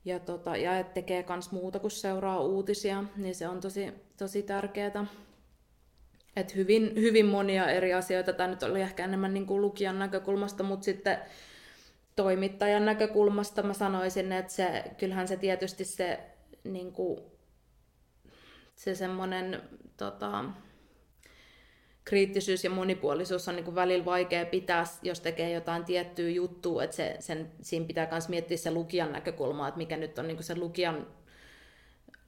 Speaker 2: Ja, tota, ja et tekee myös muuta kuin seuraa uutisia, niin se on tosi, tosi tärkeää. Et hyvin, hyvin monia eri asioita. Tämä nyt oli ehkä enemmän niin kuin lukijan näkökulmasta, mutta sitten toimittajan näkökulmasta mä sanoisin, että se, kyllähän se tietysti se, niin kuin, se semmoinen tota, kriittisyys ja monipuolisuus on niin kuin välillä vaikea pitää, jos tekee jotain tiettyä juttua, että se, sen, siinä pitää myös miettiä se lukijan näkökulma, että mikä nyt on niin kuin se lukijan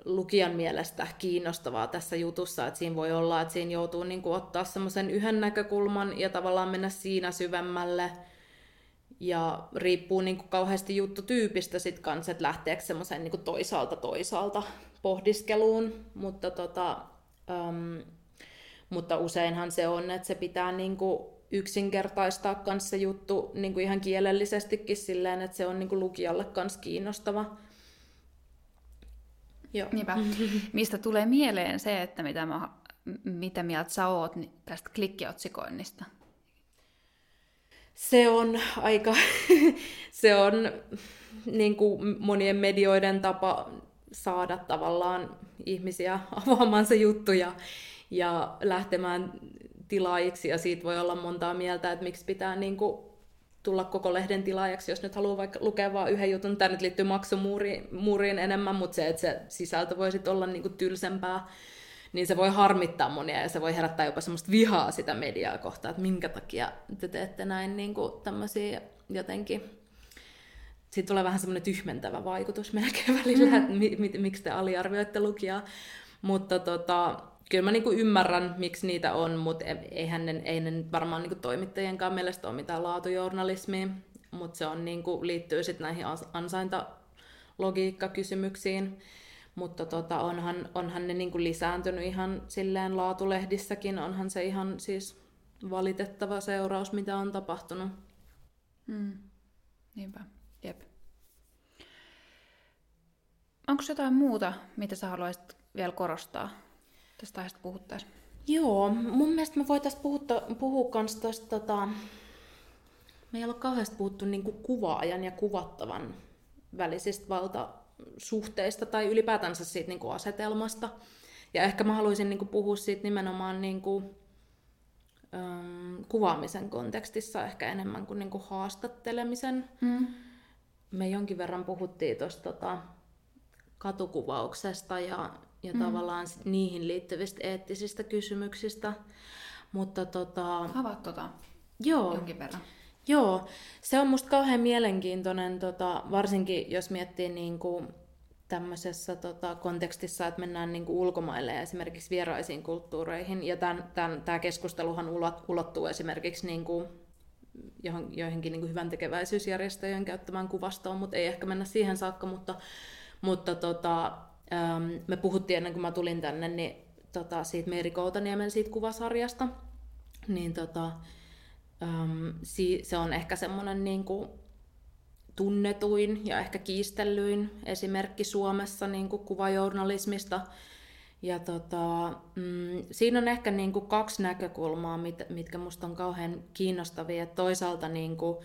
Speaker 2: lukijan mielestä kiinnostavaa tässä jutussa, että siinä voi olla, että siinä joutuu niin kuin ottaa semmoisen yhden näkökulman ja tavallaan mennä siinä syvemmälle, ja riippuu niin kuin kauheasti juttutyypistä sitten kanssa, että lähteekö semmoisen niin toisaalta toisaalta pohdiskeluun, mutta, tota, um, mutta useinhan se on, että se pitää niin kuin yksinkertaistaa kanssa juttu niin kuin ihan kielellisestikin silleen, että se on niin kuin lukijalle kanssa kiinnostava.
Speaker 1: Joo. Niinpä. Mistä tulee mieleen se, että mitä, mä, mitä mieltä sä oot tästä klikkiotsikoinnista?
Speaker 2: Se on aika, se on niin kuin monien medioiden tapa saada tavallaan ihmisiä avaamaan se juttu ja, ja lähtemään tilaajiksi, ja siitä voi olla montaa mieltä, että miksi pitää niin kuin tulla koko lehden tilaajaksi, jos nyt haluaa vaikka lukea vain yhden jutun. Tämä nyt liittyy maksumuuriin enemmän, mutta se, että se sisältö voisi olla niin kuin tylsempää, niin se voi harmittaa monia ja se voi herättää jopa semmoista vihaa sitä mediaa kohtaan, että minkä takia te teette näin niin kuin tämmöisiä jotenkin siitä tulee vähän semmoinen tyhmentävä vaikutus melkein välillä, mm. että mi, mi, miksi te aliarvioitte lukijaa. Mutta tota, kyllä mä niinku ymmärrän, miksi niitä on, mutta e, eihän ne, ei ne varmaan niinku toimittajienkaan mielestä ole mitään laatujournalismia, mutta se on niinku, liittyy sitten näihin ansaintalogiikkakysymyksiin. Mutta tota, onhan, onhan ne niinku lisääntynyt ihan silleen laatulehdissäkin, onhan se ihan siis valitettava seuraus, mitä on tapahtunut.
Speaker 1: Mm. Niinpä, jep. Onko jotain muuta, mitä sä haluaisit vielä korostaa tästä aiheesta puhuttaessa?
Speaker 2: Joo, mun mielestä me voitaisiin puhua, puhua kans tosta, tota, me ei ole kauheasti puhuttu niin kuvaajan ja kuvattavan välisistä valtasuhteista tai ylipäätänsä siitä niin kuin asetelmasta. Ja ehkä mä haluaisin niin kuin puhua siitä nimenomaan niin kuin, ähm, kuvaamisen kontekstissa ehkä enemmän kuin, niin kuin haastattelemisen. Mm. Me jonkin verran puhuttiin tuosta tota, katukuvauksesta ja ja mm. tavallaan niihin liittyvistä eettisistä kysymyksistä. Mutta tota...
Speaker 1: Avaat tota
Speaker 2: joo,
Speaker 1: jonkin verran.
Speaker 2: Joo, se on musta kauhean mielenkiintoinen, tota, varsinkin jos miettii niin kuin tämmöisessä tota, kontekstissa, että mennään niin kuin ulkomaille ja esimerkiksi vieraisiin kulttuureihin. Ja tämä keskusteluhan ulottuu esimerkiksi niin kuin johon, joihinkin niin kuin hyvän tekeväisyysjärjestöjen käyttämään kuvastoon, mutta ei ehkä mennä siihen saakka, mutta, mutta tota, me puhuttiin ennen kuin mä tulin tänne niin, tota, siitä Meeri Koutaniemen siitä kuvasarjasta. Niin tota, si, se on ehkä semmoinen niin kuin, tunnetuin ja ehkä kiistellyin esimerkki Suomessa niin kuin kuvajournalismista. Ja tota, mm, siinä on ehkä niin kuin kaksi näkökulmaa, mit, mitkä musta on kauhean kiinnostavia. Toisaalta niin kuin,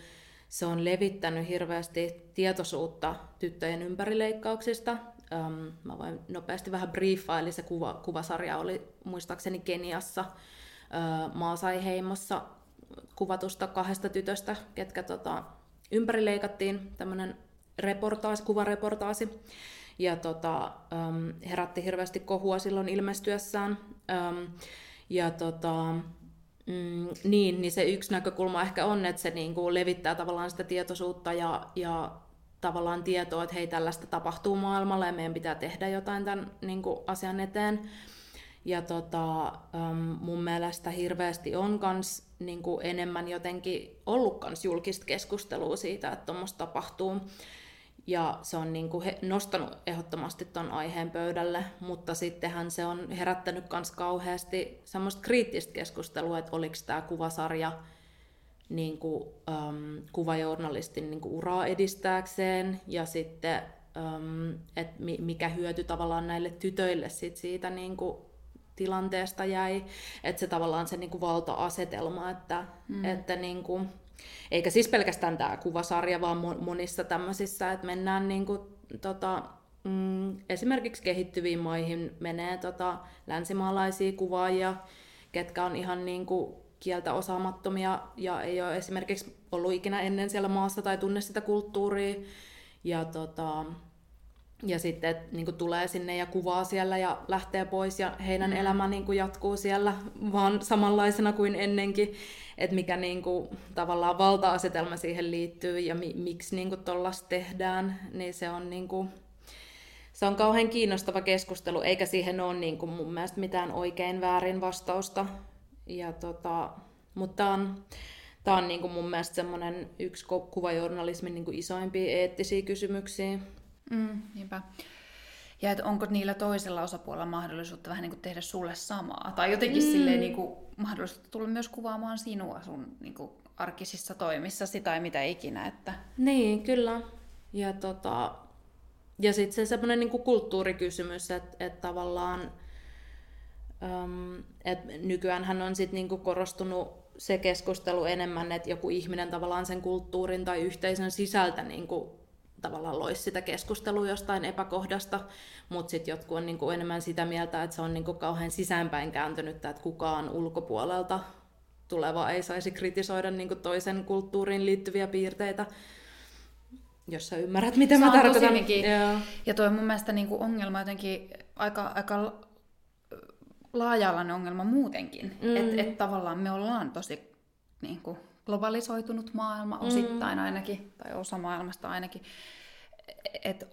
Speaker 2: se on levittänyt hirveästi tietoisuutta tyttöjen ympärileikkauksista, Um, mä voin nopeasti vähän briefaa, eli se kuva, kuvasarja oli muistaakseni Keniassa Maasai-heimossa kuvatusta kahdesta tytöstä, ketkä tota, ympärileikattiin, tämmöinen reportaasi, kuvareportaasi. Ja tota, um, herätti hirveästi kohua silloin ilmestyessään. Um, ja tota, mm, niin, niin se yksi näkökulma ehkä on, että se niinku levittää tavallaan sitä tietoisuutta ja, ja tavallaan tietoa, että hei tällaista tapahtuu maailmalla ja meidän pitää tehdä jotain tämän niin kuin, asian eteen. Ja tota, mun mielestä hirveästi on kans niin kuin enemmän jotenkin ollut kans julkista keskustelua siitä, että tuommoista tapahtuu. Ja se on niin kuin nostanut ehdottomasti ton aiheen pöydälle, mutta sittenhän se on herättänyt kans kauheasti semmoista kriittistä keskustelua, että oliko tämä kuvasarja niin kuin, um, kuvajournalistin niin kuin uraa edistääkseen ja sitten, um, että mikä hyöty tavallaan näille tytöille sit siitä niin kuin, tilanteesta jäi, että se tavallaan se niin kuin valta-asetelma, että, mm. että niin kuin, eikä siis pelkästään tämä kuvasarja, vaan monissa tämmöisissä, että mennään niin kuin, tota, mm, esimerkiksi kehittyviin maihin menee tota, länsimaalaisia kuvaajia, ketkä on ihan niin kuin kieltä osaamattomia ja ei ole esimerkiksi ollut ikinä ennen siellä maassa tai tunne sitä kulttuuria. Ja, tota, ja sitten et, niin kuin tulee sinne ja kuvaa siellä ja lähtee pois ja heidän mm. elämä niin kuin jatkuu siellä vaan samanlaisena kuin ennenkin. Että mikä niin kuin, tavallaan valta-asetelma siihen liittyy ja mi- miksi niin tuollaista tehdään, niin se on niin kuin, se on kauhean kiinnostava keskustelu, eikä siihen ole niin kuin mun mielestä mitään oikein väärin vastausta. Ja tota, mutta tämä on, tää on niin kuin mun mielestä semmoinen yksi kuvajournalismin niin kuin isoimpia eettisiä kysymyksiä.
Speaker 1: Mm, niinpä. Ja että onko niillä toisella osapuolella mahdollisuutta vähän niin kuin tehdä sulle samaa? Tai jotenkin mm. silleen niin kuin mahdollisuutta tulla myös kuvaamaan sinua sun niin kuin arkisissa toimissasi tai mitä ikinä. Että...
Speaker 2: Niin, kyllä. Ja, tota, ja sitten se semmoinen niin kulttuurikysymys, että, että tavallaan et nykyään on sit niinku korostunut se keskustelu enemmän, että joku ihminen tavallaan sen kulttuurin tai yhteisön sisältä niinku tavallaan loisi sitä keskustelua jostain epäkohdasta, mutta sitten jotkut on niinku enemmän sitä mieltä, että se on niinku kauhean sisäänpäin kääntynyt, että kukaan ulkopuolelta tuleva ei saisi kritisoida niinku toisen kulttuuriin liittyviä piirteitä jos sä ymmärrät, mitä se mä tarkoitan.
Speaker 1: Ja. ja toi on mun mielestä niinku ongelma jotenkin aika, aika laaja ongelma muutenkin. Mm. Että et tavallaan me ollaan tosi niin kuin, globalisoitunut maailma osittain mm. ainakin, tai osa maailmasta ainakin. Että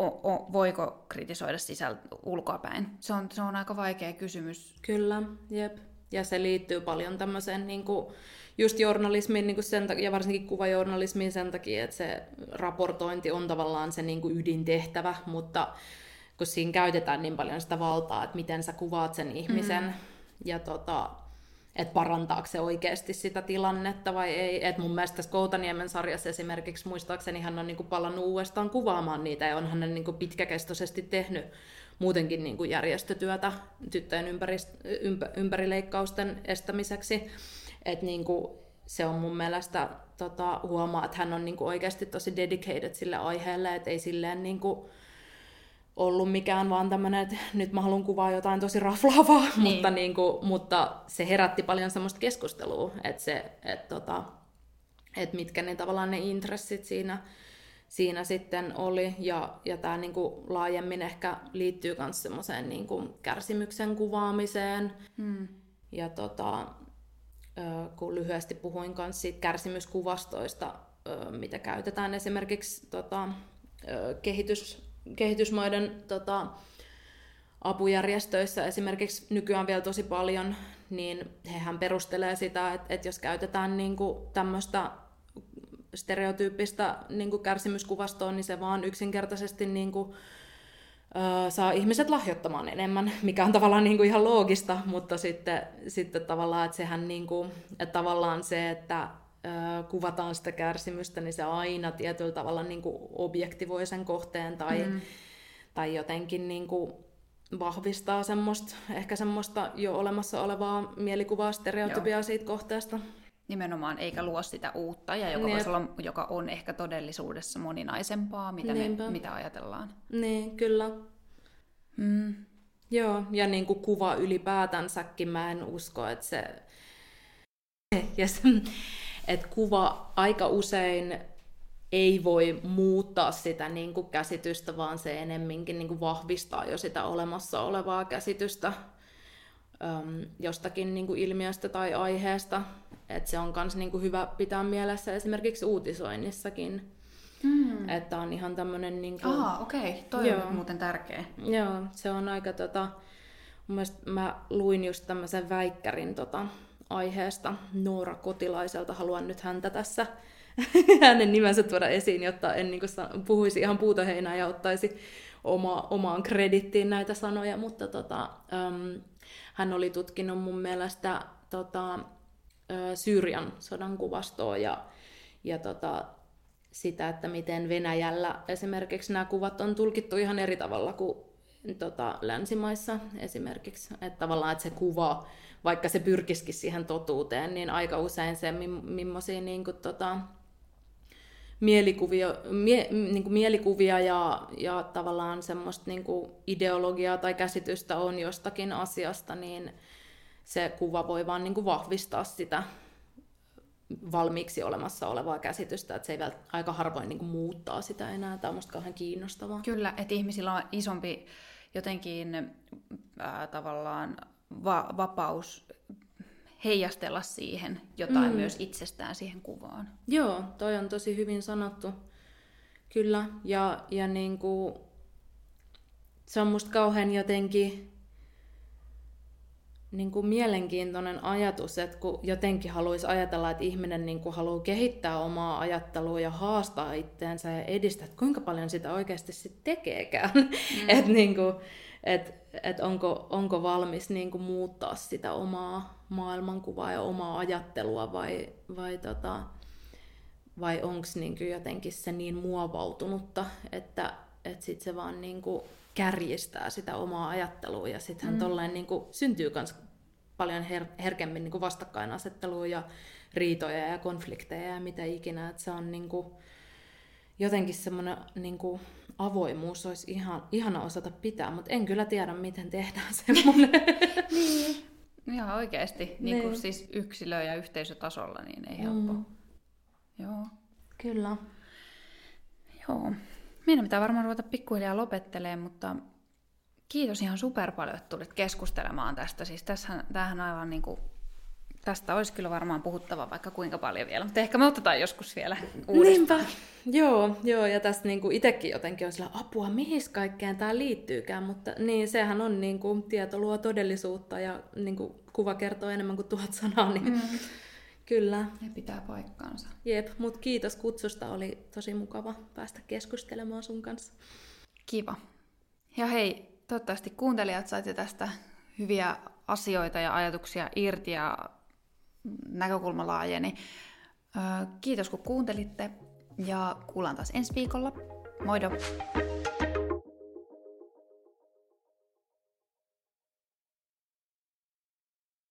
Speaker 1: voiko kritisoida sisältä ulkoapäin? Se on, se on aika vaikea kysymys.
Speaker 2: Kyllä, jep. Ja se liittyy paljon tämmöiseen niin kuin, just journalismiin niin kuin sen takia, ja varsinkin kuvajournalismiin sen takia, että se raportointi on tavallaan se niin kuin ydintehtävä, mutta kun siinä käytetään niin paljon sitä valtaa, että miten sä kuvaat sen ihmisen mm. ja tota, että parantaako se oikeasti sitä tilannetta vai ei. Et mun mielestä tässä Koutaniemen sarjassa esimerkiksi muistaakseni hän on niinku palannut uudestaan kuvaamaan niitä ja onhan hän niinku pitkäkestoisesti tehnyt muutenkin niinku järjestötyötä tyttöjen ympärist- ympä, ympärileikkausten estämiseksi. Et niinku, se on mun mielestä tota, huomaa, että hän on niinku oikeasti tosi dedicated sille aiheelle, että ei silleen niinku, ollut mikään vaan tämmöinen, että nyt mä haluan kuvaa jotain tosi raflaavaa, niin. mutta, niin kuin, mutta se herätti paljon semmoista keskustelua, että, se, että, tota, että mitkä ne tavallaan ne intressit siinä, siinä sitten oli. Ja, ja tämä niin kuin laajemmin ehkä liittyy myös semmoiseen niin kuin kärsimyksen kuvaamiseen. Hmm. Ja tota, kun lyhyesti puhuin myös siitä kärsimyskuvastoista, mitä käytetään esimerkiksi tota, kehitys kehitysmaiden tota, apujärjestöissä esimerkiksi nykyään vielä tosi paljon, niin hehän perustelee sitä, että, että jos käytetään niin tämmöistä stereotyyppistä niin kärsimyskuvastoa, niin se vaan yksinkertaisesti niin kuin, ö, saa ihmiset lahjoittamaan enemmän, mikä on tavallaan niin kuin ihan loogista, mutta sitten, sitten tavallaan, että sehän niin kuin, että tavallaan se, että kuvataan sitä kärsimystä, niin se aina tietyllä tavalla niin kuin objektivoi sen kohteen tai, mm. tai jotenkin niin kuin vahvistaa semmoista, ehkä semmoista jo olemassa olevaa mielikuvaa, stereotypiaa Joo. siitä kohteesta.
Speaker 1: Nimenomaan, eikä luo sitä uutta, ja joka, niin. olla, joka on ehkä todellisuudessa moninaisempaa, mitä, me, mitä ajatellaan.
Speaker 2: Niin, kyllä. Mm. Joo, ja niin kuin kuva ylipäätänsäkin, mä en usko, että se... Se että kuva aika usein ei voi muuttaa sitä niin kuin käsitystä, vaan se enemminkin niin kuin vahvistaa jo sitä olemassa olevaa käsitystä äm, jostakin niin kuin ilmiöstä tai aiheesta. Et se on myös niin kuin hyvä pitää mielessä esimerkiksi uutisoinnissakin. Mm. Että on ihan tämmöinen... Niin kuin...
Speaker 1: Aha, okei. Okay. Toi Joo. on muuten tärkeä.
Speaker 2: Joo, se on aika tota... Mun mä luin just tämmöisen väikkärin tota, aiheesta Noora Kotilaiselta. Haluan nyt häntä tässä hänen nimensä tuoda esiin, jotta en niin kuin, puhuisi ihan puutoheinää ja ottaisi oma, omaan kredittiin näitä sanoja, mutta tota, äm, hän oli tutkinut mun mielestä tota, ä, Syyrian sodan kuvastoa ja, ja tota, sitä, että miten Venäjällä esimerkiksi nämä kuvat on tulkittu ihan eri tavalla kuin tota, länsimaissa esimerkiksi. Että tavallaan että se kuva, vaikka se pyrkisikin siihen totuuteen, niin aika usein se, millaisia niin kuin, tota, mielikuvia, mie, niin kuin mielikuvia ja, ja tavallaan semmoista niin kuin ideologiaa tai käsitystä on jostakin asiasta, niin se kuva voi vaan niin kuin vahvistaa sitä valmiiksi olemassa olevaa käsitystä, että se ei vält, aika harvoin niin kuin muuttaa sitä enää. Tämä on musta kauhean kiinnostavaa.
Speaker 1: Kyllä, että ihmisillä on isompi jotenkin äh, tavallaan va- vapaus heijastella siihen jotain mm. myös itsestään siihen kuvaan.
Speaker 2: Joo, toi on tosi hyvin sanottu. Kyllä, ja, ja niin kuin, se on musta kauhean jotenkin niin kuin mielenkiintoinen ajatus, että kun jotenkin haluaisi ajatella, että ihminen niin kuin haluaa kehittää omaa ajattelua ja haastaa itteensä ja edistää, että kuinka paljon sitä oikeasti sitten tekeekään. Mm. että niin kuin, et, et onko, onko valmis niin kuin muuttaa sitä omaa maailmankuvaa ja omaa ajattelua vai, vai, tota, vai onko niin jotenkin se niin muovautunutta, että et sit se vaan niin kuin kärjistää sitä omaa ajattelua ja sittenhän mm. tolleen niin kuin syntyy myös paljon her- herkemmin niin kuin vastakkainasettelua ja riitoja ja konflikteja ja mitä ikinä, että se on niin kuin, jotenkin semmoinen niin kuin, avoimuus olisi ihan, ihana osata pitää, mutta en kyllä tiedä, miten tehdään semmoinen.
Speaker 1: niin. Ihan oikeasti, niin. niin kuin siis yksilö- ja yhteisötasolla, niin ei helppo. Mm. Joo.
Speaker 2: Kyllä.
Speaker 1: Joo. Meidän pitää varmaan ruveta pikkuhiljaa lopettelemaan, mutta kiitos ihan super paljon, että tulit keskustelemaan tästä. Siis tässähän, tämähän aivan niin kuin, tästä olisi kyllä varmaan puhuttava vaikka kuinka paljon vielä, mutta ehkä me otetaan joskus vielä uudestaan.
Speaker 2: Niinpä. Joo, joo, ja tästä niin kuin itsekin jotenkin on sillä apua, mihin kaikkeen tämä liittyykään, mutta niin, sehän on niin kuin, tieto luo todellisuutta ja niin kuin, kuva kertoo enemmän kuin tuhat sanaa, niin mm. kyllä.
Speaker 1: Ja pitää paikkaansa.
Speaker 2: Jep, mutta kiitos kutsusta, oli tosi mukava päästä keskustelemaan sun kanssa.
Speaker 1: Kiva. Ja hei, toivottavasti kuuntelijat saitte tästä hyviä asioita ja ajatuksia irti ja näkökulma laajeni. Kiitos kun kuuntelitte ja kuullaan taas ensi viikolla. Moido!